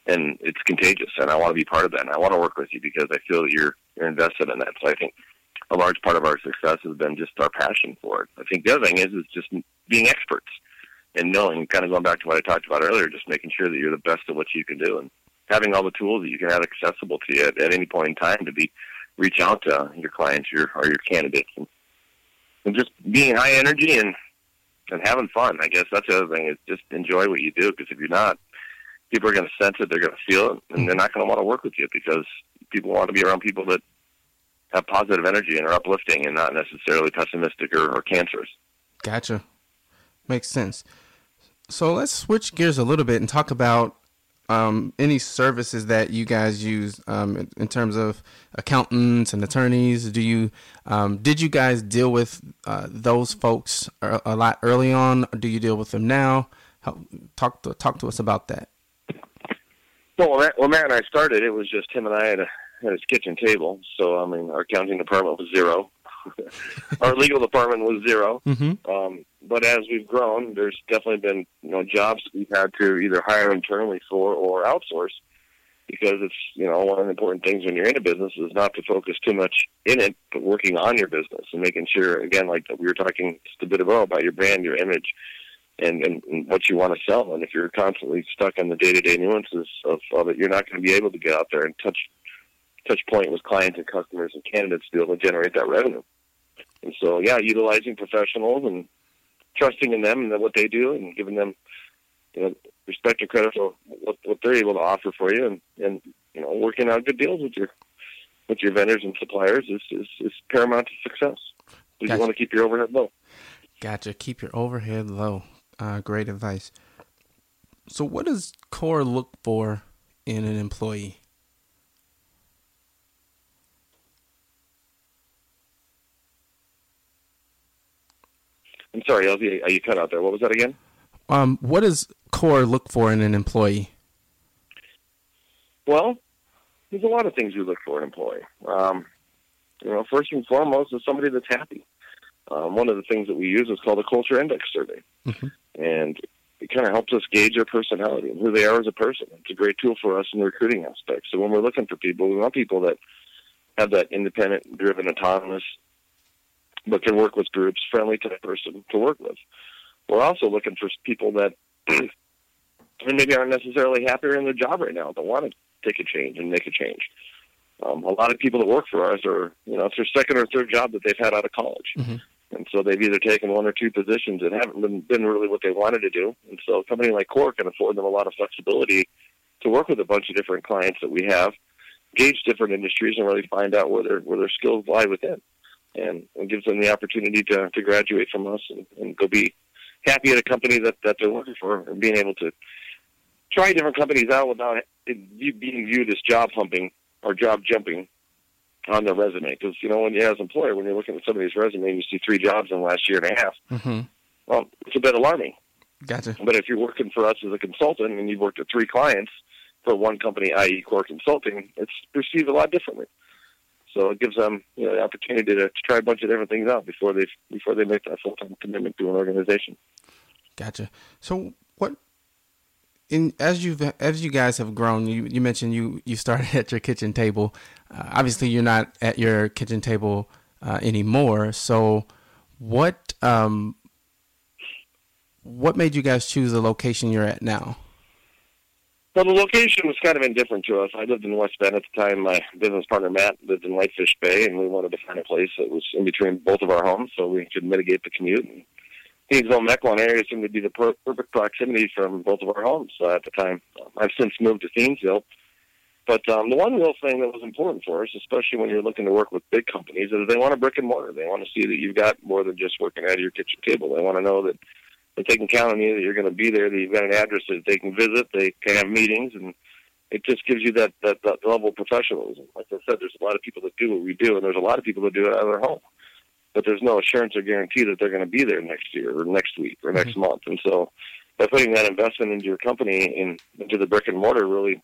and it's contagious. And I want to be part of that. And I want to work with you because I feel that you're you're invested in that. So I think a large part of our success has been just our passion for it. I think the other thing is is just being experts and knowing, kind of going back to what I talked about earlier, just making sure that you're the best at what you can do and having all the tools that you can have accessible to you at, at any point in time to be reach out to your clients, your or your candidates, and, and just being high energy and and having fun. I guess that's the other thing is just enjoy what you do because if you're not, people are going to sense it, they're going to feel it, and they're not going to want to work with you because people want to be around people that have positive energy and are uplifting and not necessarily pessimistic or, or cancerous. Gotcha. Makes sense. So let's switch gears a little bit and talk about um, any services that you guys use um, in, in, terms of accountants and attorneys. Do you um, did you guys deal with uh, those folks a, a lot early on? do you deal with them now? Talk to talk to us about that. Well, when Matt, Matt and I started, it was just him and I at, a, at his kitchen table. So, I mean, our accounting department was zero. [laughs] our legal department was 0 mm-hmm. um, but as we've grown, there's definitely been you know jobs we've had to either hire internally for or outsource because it's you know one of the important things when you're in a business is not to focus too much in it, but working on your business and making sure again like we were talking just a bit ago about your brand, your image, and, and, and what you want to sell. And if you're constantly stuck in the day to day nuances of, of it, you're not going to be able to get out there and touch touch point with clients and customers and candidates to be able to generate that revenue. And so, yeah, utilizing professionals and trusting in them and what they do, and giving them you know respect and credit for what, what they're able to offer for you, and and you know working out good deals with your with your vendors and suppliers is is, is paramount to success. Gotcha. You want to keep your overhead low. Gotcha. Keep your overhead low. Uh, great advice. So, what does CORE look for in an employee? I'm sorry, LZ, you cut out there. What was that again? Um, what does CORE look for in an employee? Well, there's a lot of things we look for in an employee. Um, you know, first and foremost is somebody that's happy. Um, one of the things that we use is called a culture index survey, mm-hmm. and it kind of helps us gauge their personality and who they are as a person. It's a great tool for us in the recruiting aspect. So when we're looking for people, we want people that have that independent, driven, autonomous, but can work with groups, friendly type person to work with. We're also looking for people that [clears throat] maybe aren't necessarily happier in their job right now, but want to take a change and make a change. Um, a lot of people that work for us are, you know, it's their second or third job that they've had out of college. Mm-hmm. And so they've either taken one or two positions that haven't been, been really what they wanted to do. And so a company like Core can afford them a lot of flexibility to work with a bunch of different clients that we have, gauge different industries, and really find out where their where their skills lie within. And it gives them the opportunity to, to graduate from us and, and go be happy at a company that, that they're working for and being able to try different companies out without it being viewed as job humping or job jumping on their resume. Because you know, when you as an employer, when you're looking at somebody's resume, and you see three jobs in the last year and a half. Mm-hmm. Well, it's a bit alarming. Gotcha. But if you're working for us as a consultant and you've worked at three clients for one company, i.e., Core Consulting, it's perceived a lot differently. So it gives them you know the opportunity to, to try a bunch of different things out before they before they make that full time commitment to an organization. Gotcha. So what in as you as you guys have grown, you, you mentioned you you started [laughs] at your kitchen table. Uh, obviously, you're not at your kitchen table uh, anymore. So, what um, what made you guys choose the location you're at now? Well, the location was kind of indifferent to us. I lived in West Bend at the time. My business partner Matt lived in Whitefish Bay, and we wanted to find a place that was in between both of our homes so we could mitigate the commute. And Mequon area seemed to be the per- perfect proximity from both of our homes uh, at the time. I've since moved to Thiensville. But um, the one real thing that was important for us, especially when you're looking to work with big companies, is they want a brick and mortar. They want to see that you've got more than just working at your kitchen table. They want to know that, that they can count on you, that you're going to be there, that you've got an address that they can visit, they can have meetings, and it just gives you that, that, that level of professionalism. Like I said, there's a lot of people that do what we do, and there's a lot of people that do it out of their home but there's no assurance or guarantee that they're going to be there next year or next week or next mm-hmm. month. And so by putting that investment into your company and into the brick and mortar really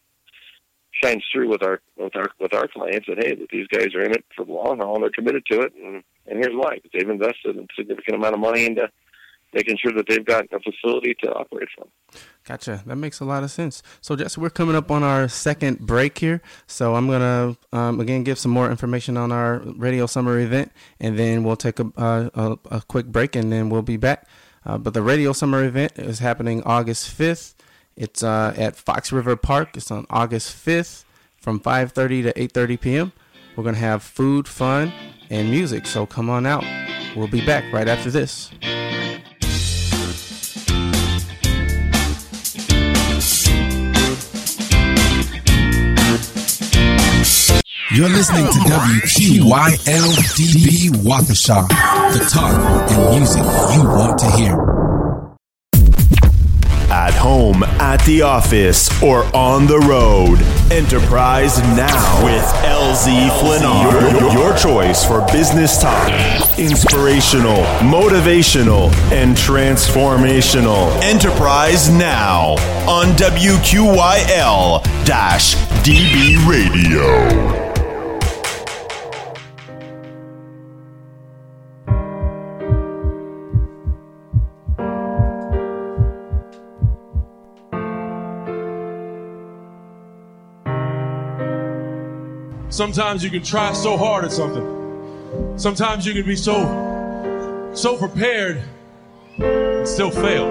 shines through with our with our with our clients that hey that these guys are in it for the long haul and they're committed to it and And here's why: because they've invested a significant amount of money into making sure that they've got a facility to operate from. Gotcha. That makes a lot of sense. So, Jesse, we're coming up on our second break here. So, I'm going to, um, again, give some more information on our radio summer event, and then we'll take a, a, a quick break, and then we'll be back. Uh, but the radio summer event is happening August 5th. It's uh, at Fox River Park. It's on August 5th from 5.30 to 8.30 p.m. We're going to have food, fun, and music. So come on out. We'll be back right after this. You're listening to WQYLDB Waukesha, the talk and music you want to hear. At home, at the office, or on the road. Enterprise Now with LZ Flynn. Your, your choice for business talk. Inspirational, motivational, and transformational. Enterprise Now on WQYL DB Radio. Sometimes you can try so hard at something. Sometimes you can be so so prepared and still fail.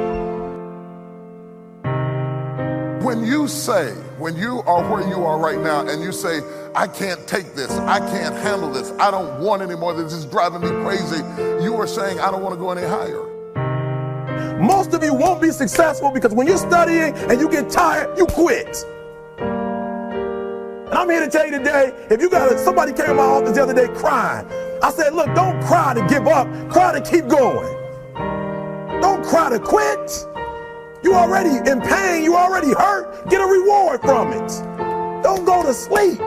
When you say, when you are where you are right now and you say, I can't take this, I can't handle this, I don't want anymore, this is driving me crazy, you are saying, I don't want to go any higher. Most of you won't be successful because when you're studying and you get tired, you quit. And I'm here to tell you today, if you got somebody came to my office the other day crying. I said, look, don't cry to give up, cry to keep going. Don't cry to quit. You already in pain, you already hurt. Get a reward from it. Don't go to sleep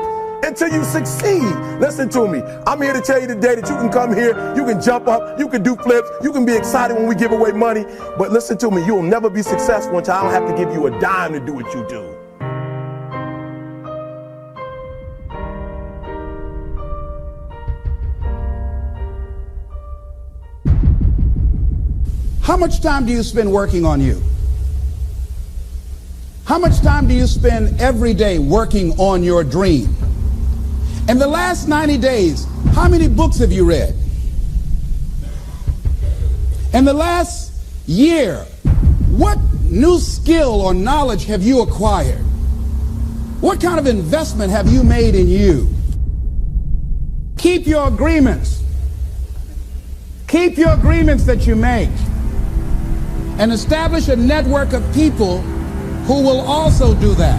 until you succeed. Listen to me. I'm here to tell you today that you can come here, you can jump up, you can do flips, you can be excited when we give away money. But listen to me, you'll never be successful until I don't have to give you a dime to do what you do. How much time do you spend working on you? How much time do you spend every day working on your dream? In the last 90 days, how many books have you read? In the last year, what new skill or knowledge have you acquired? What kind of investment have you made in you? Keep your agreements. Keep your agreements that you make and establish a network of people who will also do that.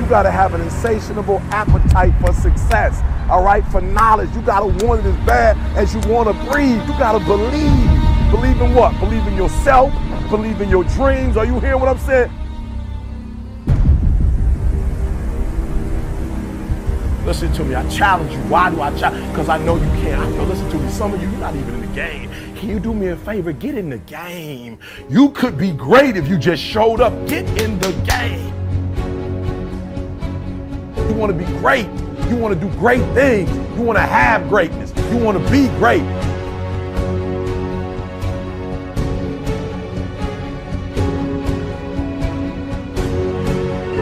You got to have an insatiable appetite for success, all right, for knowledge. You got to want it as bad as you want to breathe. You got to believe. Believe in what? Believe in yourself, believe in your dreams. Are you hearing what I'm saying? Listen to me. I challenge you. Why do I challenge? Because I know you can't. I know, listen to me. Some of you, you're not even in the game. Can you do me a favor? Get in the game. You could be great if you just showed up. Get in the game. You want to be great. You want to do great things. You want to have greatness. You want to be great.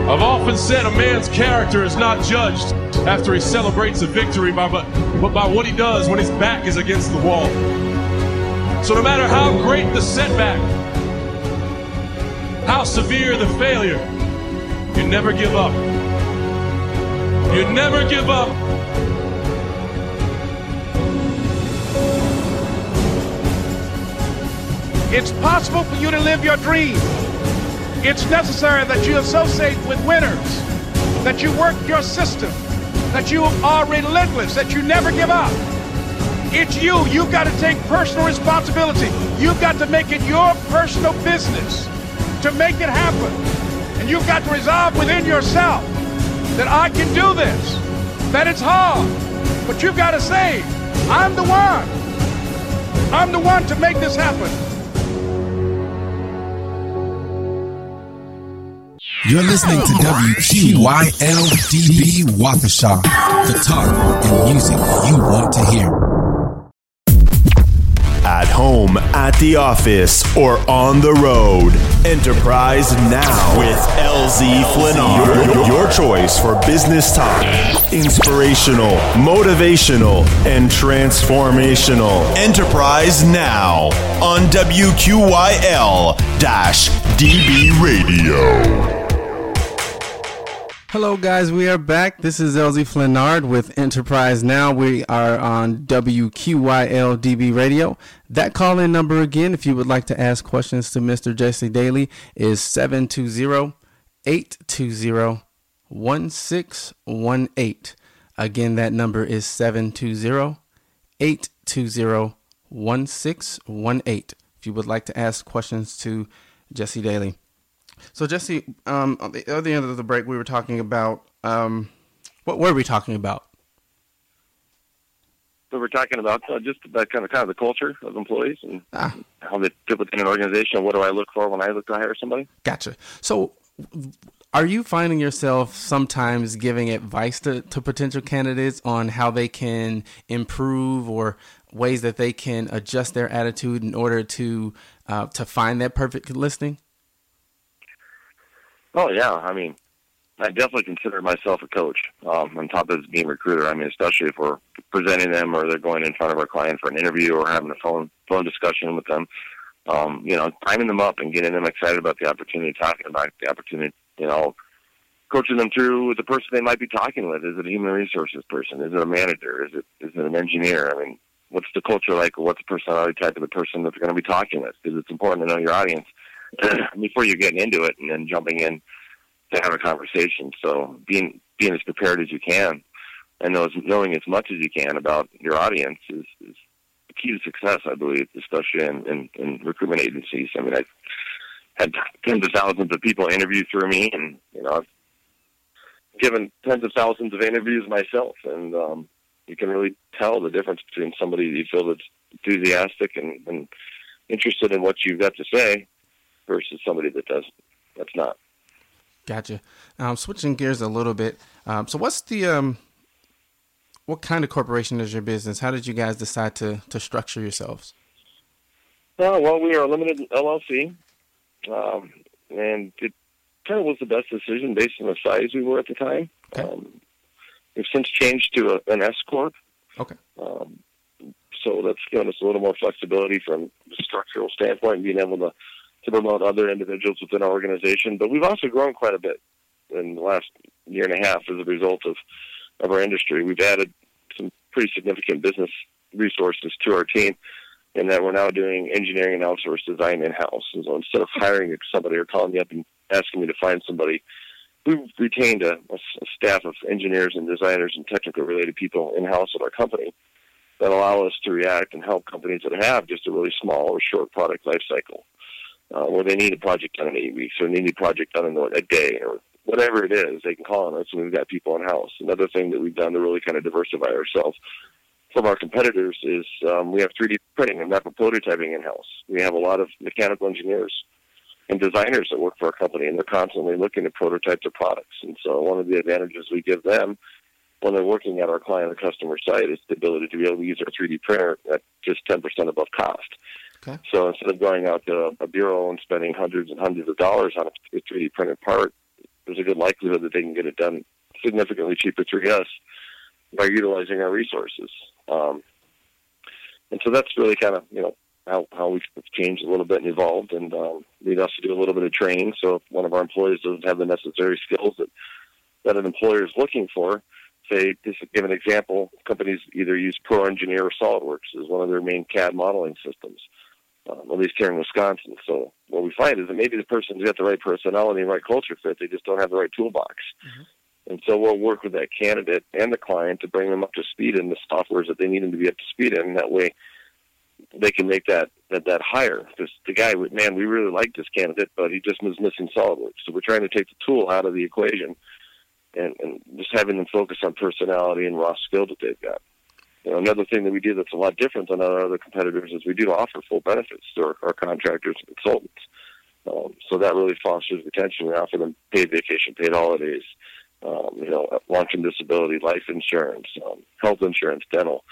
I've often said a man's character is not judged after he celebrates a victory, by, but, but by what he does when his back is against the wall. So no matter how great the setback, how severe the failure, you never give up. You never give up. It's possible for you to live your dream. It's necessary that you associate with winners, that you work your system, that you are relentless, that you never give up. It's you. You've got to take personal responsibility. You've got to make it your personal business to make it happen. And you've got to resolve within yourself that I can do this, that it's hard, but you've got to say, I'm the one. I'm the one to make this happen. You're listening to WQYLDB Waukesha, the talk and music you want to hear. At home, at the office, or on the road. Enterprise Now with LZ Flinar. Your, your choice for business talk. Inspirational, motivational, and transformational. Enterprise Now on WQYL DB Radio. Hello, guys. We are back. This is LZ Flinard with Enterprise Now. We are on WQYL DB Radio. That call in number again, if you would like to ask questions to Mr. Jesse Daly, is 720 820 1618. Again, that number is 720 820 1618. If you would like to ask questions to Jesse Daly. So Jesse, um, at the other end of the break, we were talking about um, what were we talking about? So we're talking about uh, just about kind of kind of the culture of employees and ah. how they fit within an organization. What do I look for when I look to hire somebody? Gotcha. So, are you finding yourself sometimes giving advice to, to potential candidates on how they can improve or ways that they can adjust their attitude in order to uh, to find that perfect listing? Oh yeah, I mean, I definitely consider myself a coach. Um, on top of being a recruiter, I mean, especially if we're presenting them or they're going in front of our client for an interview or having a phone phone discussion with them. Um, you know, timing them up and getting them excited about the opportunity, talking about the opportunity. You know, coaching them through the person they might be talking with. Is it a human resources person? Is it a manager? Is it is it an engineer? I mean, what's the culture like, what's the personality type of the person that they're going to be talking with? Because it's important to know your audience [clears throat] before you're getting into it and then jumping in to have a conversation. So being being as prepared as you can and knowing as much as you can about your audience is, is the key to success, I believe, especially in, in, in recruitment agencies. I mean, I've had tens of thousands of people interview through me, and you know, I've given tens of thousands of interviews myself, and um, you can really tell the difference between somebody that you feel that's enthusiastic and, and interested in what you've got to say versus somebody that doesn't. That's not. Gotcha. Um, switching gears a little bit. Um, so, what's the um, what kind of corporation is your business? How did you guys decide to to structure yourselves? Uh, well, we are a limited LLC, um, and it kind of was the best decision based on the size we were at the time. Okay. Um, we've since changed to a, an S corp. Okay. Um, so that's given us a little more flexibility from the structural standpoint, being able to to promote other individuals within our organization. But we've also grown quite a bit in the last year and a half as a result of, of our industry. We've added some pretty significant business resources to our team in that we're now doing engineering and outsourced design in-house. And so instead of hiring somebody or calling me up and asking me to find somebody, we've retained a, a staff of engineers and designers and technical related people in-house at our company that allow us to react and help companies that have just a really small or short product life cycle uh, where they need a project done in eight weeks or they need a project done in a day or whatever it is, they can call on us and we've got people in house. Another thing that we've done to really kind of diversify ourselves from our competitors is um, we have 3D printing and metal prototyping in house. We have a lot of mechanical engineers and designers that work for our company and they're constantly looking to prototype their products. And so one of the advantages we give them when they're working at our client or customer site is the ability to be able to use our 3D printer at just 10% above cost. Okay. So instead of going out to a bureau and spending hundreds and hundreds of dollars on a 3D printed part, there's a good likelihood that they can get it done significantly cheaper through us by utilizing our resources. Um, and so that's really kind of you know how how we've changed a little bit and evolved, and um, we also do a little bit of training. So if one of our employees doesn't have the necessary skills that that an employer is looking for, say, just to give an example, companies either use Pro Engineer or SolidWorks as one of their main CAD modeling systems um, at least here in Wisconsin. So what we find is that maybe the person's got the right personality and right culture fit, they just don't have the right toolbox. Mm-hmm. And so we'll work with that candidate and the client to bring them up to speed in the softwares that they need them to be up to speed in. And that way they can make that, that, that hire. Because the guy, man, we really like this candidate, but he just was missing SolidWorks. So we're trying to take the tool out of the equation and, and just having them focus on personality and raw skill that they've got. Know, another thing that we do that's a lot different than our other competitors is we do offer full benefits to our, our contractors and consultants. Um, so that really fosters retention. We offer them paid vacation, paid holidays, um, you know, long-term disability, life insurance, um, health insurance, dental.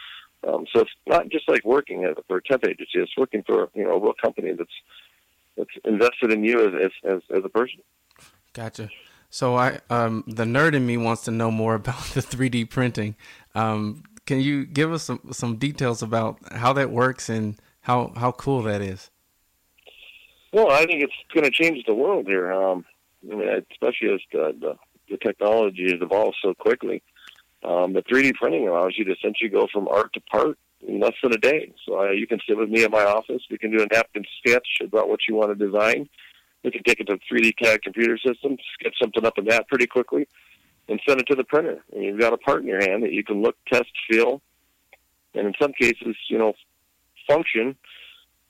Um, so it's not just like working at, for a temp agency; it's working for you know a real company that's that's invested in you as as, as a person. Gotcha. So I, um, the nerd in me wants to know more [laughs] about the 3D printing. Um, can you give us some some details about how that works and how how cool that is? Well, I think it's going to change the world here. Um, I mean, especially as the, the the technology has evolved so quickly. Um, the 3D printing allows you to essentially go from art to part in less than a day. So uh, you can sit with me at my office. We can do a napkin sketch about what you want to design. We can take it to 3D CAD computer system, sketch something up in that pretty quickly, and send it to the printer. And you've got a part in your hand that you can look, test, feel, and in some cases, you know, function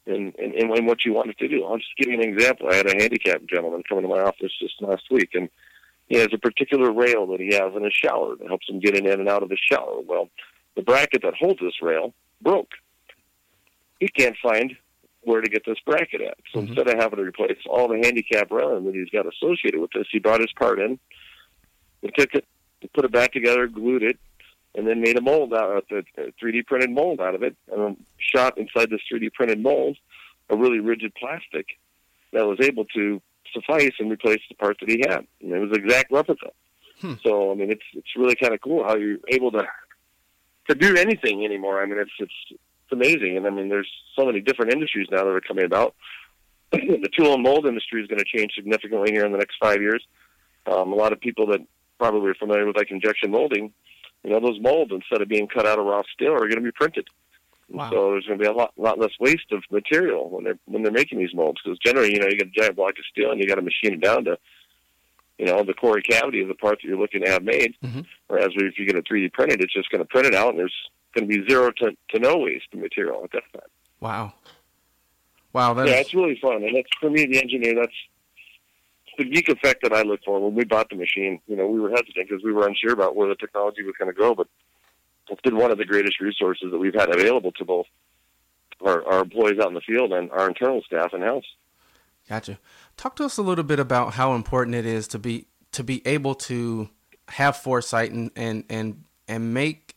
in, in, in what you want it to do. I'll just give you an example. I had a handicapped gentleman come into my office just last week, and he has a particular rail that he has in his shower that helps him get in and out of the shower. Well, the bracket that holds this rail broke. He can't find where to get this bracket at. So mm-hmm. instead of having to replace all the handicap railing that he's got associated with this, he brought his part in, and took it, put it back together, glued it, and then made a mold out of it, a 3D printed mold out of it, and shot inside this 3D printed mold a really rigid plastic that was able to suffice and replace the part that he had. And it was an exact replica. Hmm. So I mean, it's it's really kind of cool how you're able to to do anything anymore. I mean, it's it's it's amazing. And I mean, there's so many different industries now that are coming about. [clears throat] the tool and mold industry is going to change significantly here in the next five years. Um, a lot of people that probably are familiar with like injection molding, you know, those molds instead of being cut out of raw steel are going to be printed. Wow. So there's going to be a lot, lot less waste of material when they're when they're making these molds because generally, you know, you get a giant block of steel and you got to machine it down to, you know, the core cavity of the part that you're looking to have made. Mm-hmm. Whereas if you get a 3D printed, it's just going to print it out and there's going to be zero to, to no waste of material at that time. Wow. Wow. That's... Yeah, it's really fun, and it's for me, the engineer. That's the geek effect that I look for when we bought the machine. You know, we were hesitant because we were unsure about where the technology was going to go, but it's been one of the greatest resources that we've had available to both our, our employees out in the field and our internal staff in house. Gotcha. Talk to us a little bit about how important it is to be to be able to have foresight and and and, and make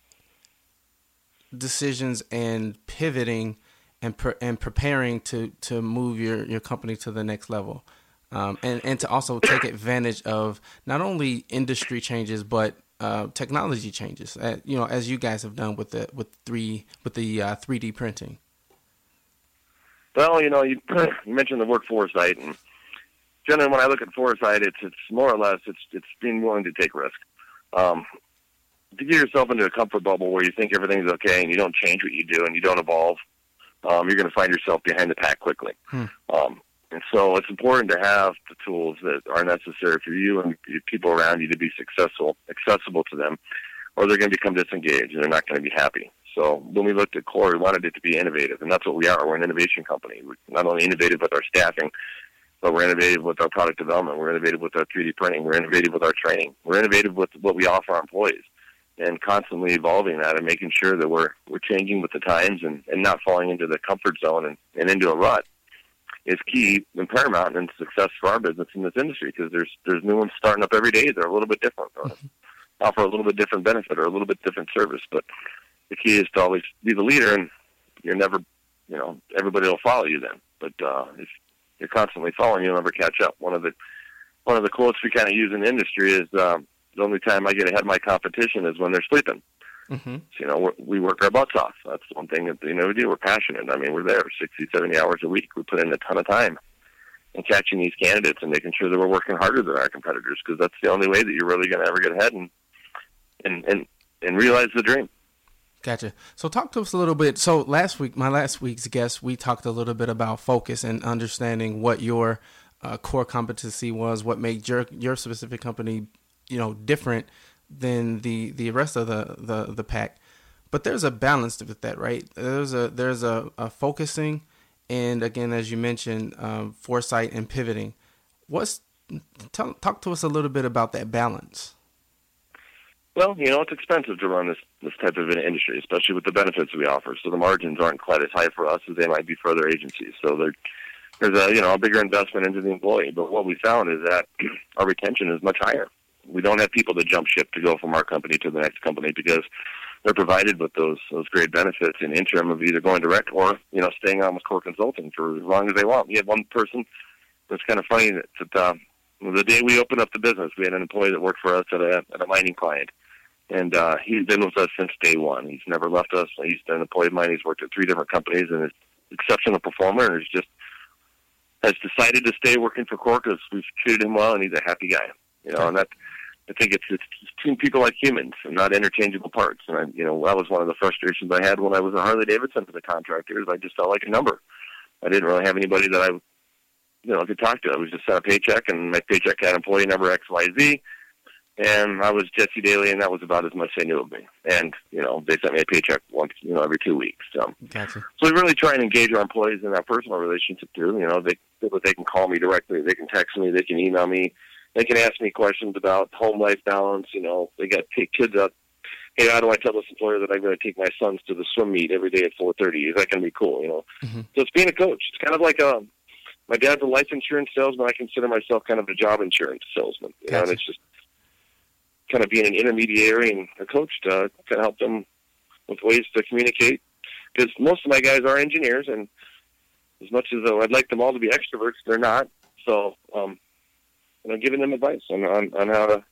decisions and pivoting and pre- and preparing to to move your your company to the next level. Um, and and to also take advantage of not only industry changes but uh, technology changes. Uh, you know, as you guys have done with the with three with the uh, 3D printing. Well, you know, you, [clears throat] you mentioned the work foresight, and generally, when I look at foresight, it's it's more or less it's it's being willing to take risk. Um, to get yourself into a comfort bubble where you think everything's okay and you don't change what you do and you don't evolve, um, you're going to find yourself behind the pack quickly. Hmm. Um, and so it's important to have the tools that are necessary for you and people around you to be successful, accessible to them, or they're going to become disengaged and they're not going to be happy. So when we looked at Core, we wanted it to be innovative, and that's what we are. We're an innovation company. We're not only innovative with our staffing, but we're innovative with our product development. We're innovative with our 3D printing. We're innovative with our training. We're innovative with what we offer our employees and constantly evolving that and making sure that we're we're changing with the times and, and not falling into the comfort zone and, and into a rut is key and paramount in success for our business in this industry because there's there's new ones starting up every day. They're a little bit different, or offer a little bit different benefit or a little bit different service. But the key is to always be the leader, and you're never, you know, everybody will follow you then. But uh, if you're constantly following, you'll never catch up. One of the one of the quotes we kind of use in the industry is um, the only time I get ahead of my competition is when they're sleeping. Mm-hmm. So, you know, we work our butts off. That's one thing that, you know, we do. We're passionate. I mean, we're there 60, 70 hours a week. We put in a ton of time in catching these candidates and making sure that we're working harder than our competitors because that's the only way that you're really going to ever get ahead and, and, and, and realize the dream. Gotcha. So talk to us a little bit. So last week, my last week's guest, we talked a little bit about focus and understanding what your uh, core competency was, what made your your specific company, you know, different than the the rest of the the the pack. But there's a balance with that, right? There's a there's a, a focusing, and again, as you mentioned, um, foresight and pivoting. What's tell, talk to us a little bit about that balance. Well, you know, it's expensive to run this this type of an industry, especially with the benefits we offer. So the margins aren't quite as high for us as they might be for other agencies. So they're there's a you know a bigger investment into the employee. But what we found is that [clears throat] our retention is much higher. We don't have people that jump ship to go from our company to the next company because they're provided with those those great benefits in interim of either going direct or you know staying on with core consulting for as long as they want. We had one person that's kind of funny that, that uh, the day we opened up the business, we had an employee that worked for us at a at a mining client, and uh, he's been with us since day one. He's never left us. He's been an employee of mine. He's worked at three different companies and is exceptional performer and just has decided to stay working for Core because we've treated him well and he's a happy guy. You know, and that I think it's it's treating people like humans and not interchangeable parts. And I, you know, that was one of the frustrations I had when I was at Harley Davidson as a contractor. Is I just felt like a number. I didn't really have anybody that I, you know, could talk to. I was just sent a paycheck, and my paycheck had employee number X Y Z, and I was Jesse Daly, and that was about as much they knew of me. And you know, they sent me a paycheck once, you know, every two weeks. So, Gotcha. so we really try and engage our employees in that personal relationship too. You know, they they can call me directly, they can text me, they can email me they can ask me questions about home life balance. You know, they got take kids up. Hey, how do I tell this employer that I'm going to take my sons to the swim meet every day at 4:30? Is that going to be cool? You know, mm-hmm. so it's being a coach. It's kind of like. Um, my dad's a life insurance salesman. I consider myself kind of a job insurance salesman. You know, and it's just kind of being an intermediary and a coach to kind of help them with ways to communicate. Because most of my guys are engineers, and as much as though I'd like them all to be extroverts, they're not. So um, you know, giving them advice on on, on how to.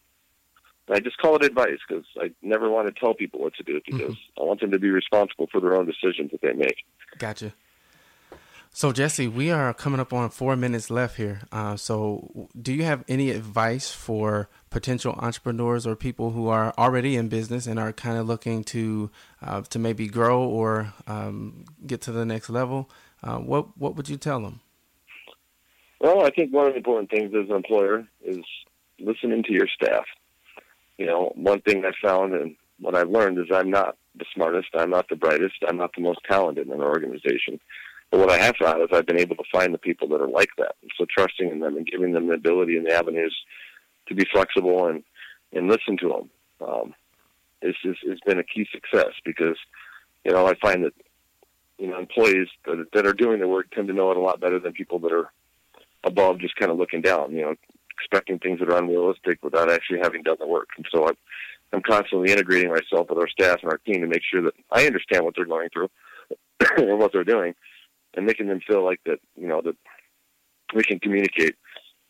I just call it advice because I never want to tell people what to do because mm-hmm. I want them to be responsible for their own decisions that they make. Gotcha. So Jesse, we are coming up on four minutes left here. Uh, so, do you have any advice for potential entrepreneurs or people who are already in business and are kind of looking to uh, to maybe grow or um, get to the next level? Uh, what what would you tell them? Well, I think one of the important things as an employer is listening to your staff. You know, one thing I found and what I've learned is I'm not the smartest, I'm not the brightest, I'm not the most talented in an organization. But what I have found is I've been able to find the people that are like that. And so trusting in them and giving them the ability and the avenues to be flexible and, and listen to them um, is, is, has been a key success because, you know, I find that, you know, employees that, that are doing the work tend to know it a lot better than people that are above just kind of looking down, you know, expecting things that are unrealistic without actually having done the work. And so I, I'm constantly integrating myself with our staff and our team to make sure that I understand what they're going through [clears throat] and what they're doing and making them feel like that, you know, that we can communicate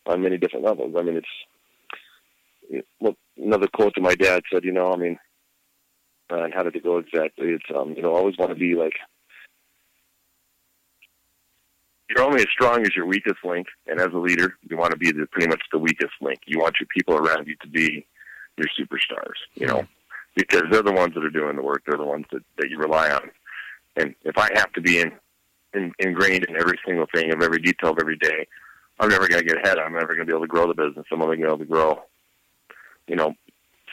on many different levels. I mean, it's, well, another quote that my dad said, you know, I mean, uh, and how did it go exactly? It's, um, you know, I always want to be like you're only as strong as your weakest link, and as a leader, you want to be the, pretty much the weakest link. You want your people around you to be your superstars, you know, because they're the ones that are doing the work. They're the ones that, that you rely on. And if I have to be in, in ingrained in every single thing of every detail of every day, I'm never going to get ahead. I'm never going to be able to grow the business. I'm only going to be able to grow, you know,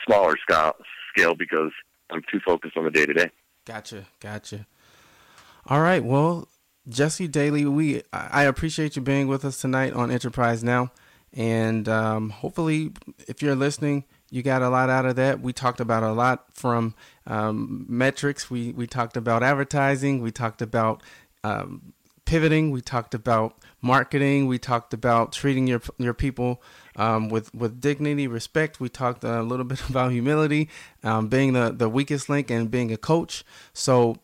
smaller scale, scale because I'm too focused on the day to day. Gotcha, gotcha. All right, well, Jesse Daly, we I appreciate you being with us tonight on Enterprise Now, and um, hopefully, if you're listening, you got a lot out of that. We talked about a lot from um, metrics. We we talked about advertising. We talked about um, pivoting. We talked about marketing. We talked about treating your your people um, with with dignity, respect. We talked a little [laughs] bit about humility, um, being the the weakest link, and being a coach. So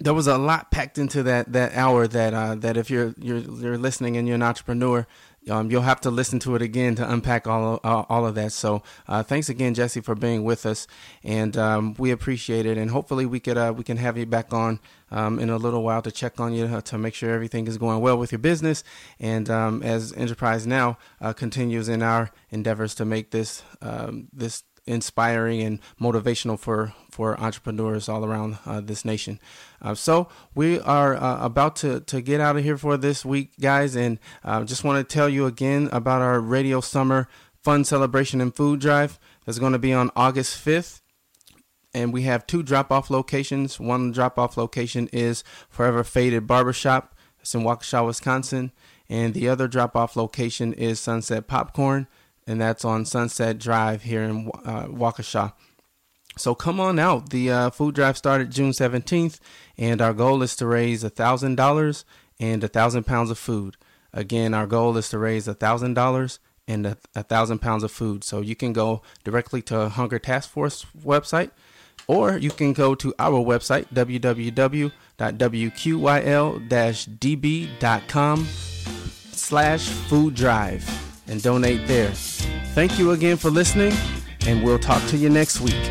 there was a lot packed into that that hour that uh, that if you're you're you're listening and you're an entrepreneur, um, you'll have to listen to it again to unpack all of, uh, all of that. So uh, thanks again, Jesse, for being with us, and um, we appreciate it. And hopefully we could uh, we can have you back on um, in a little while to check on you uh, to make sure everything is going well with your business. And um, as Enterprise Now uh, continues in our endeavors to make this um, this inspiring and motivational for for entrepreneurs all around uh, this nation. Uh, so we are uh, about to to get out of here for this week, guys, and uh, just want to tell you again about our Radio Summer Fun Celebration and Food Drive. That's going to be on August fifth. And we have two drop off locations. One drop off location is Forever Faded Barbershop. It's in Waukesha, Wisconsin. And the other drop off location is Sunset Popcorn and that's on Sunset Drive here in uh, Waukesha. So come on out. The uh, food drive started June 17th, and our goal is to raise $1,000 and 1,000 pounds of food. Again, our goal is to raise a thousand dollars and a, a thousand pounds of food. So you can go directly to Hunger Task Force website, or you can go to our website www.wqyl-db.com slash food drive and donate there. Thank you again for listening, and we'll talk to you next week.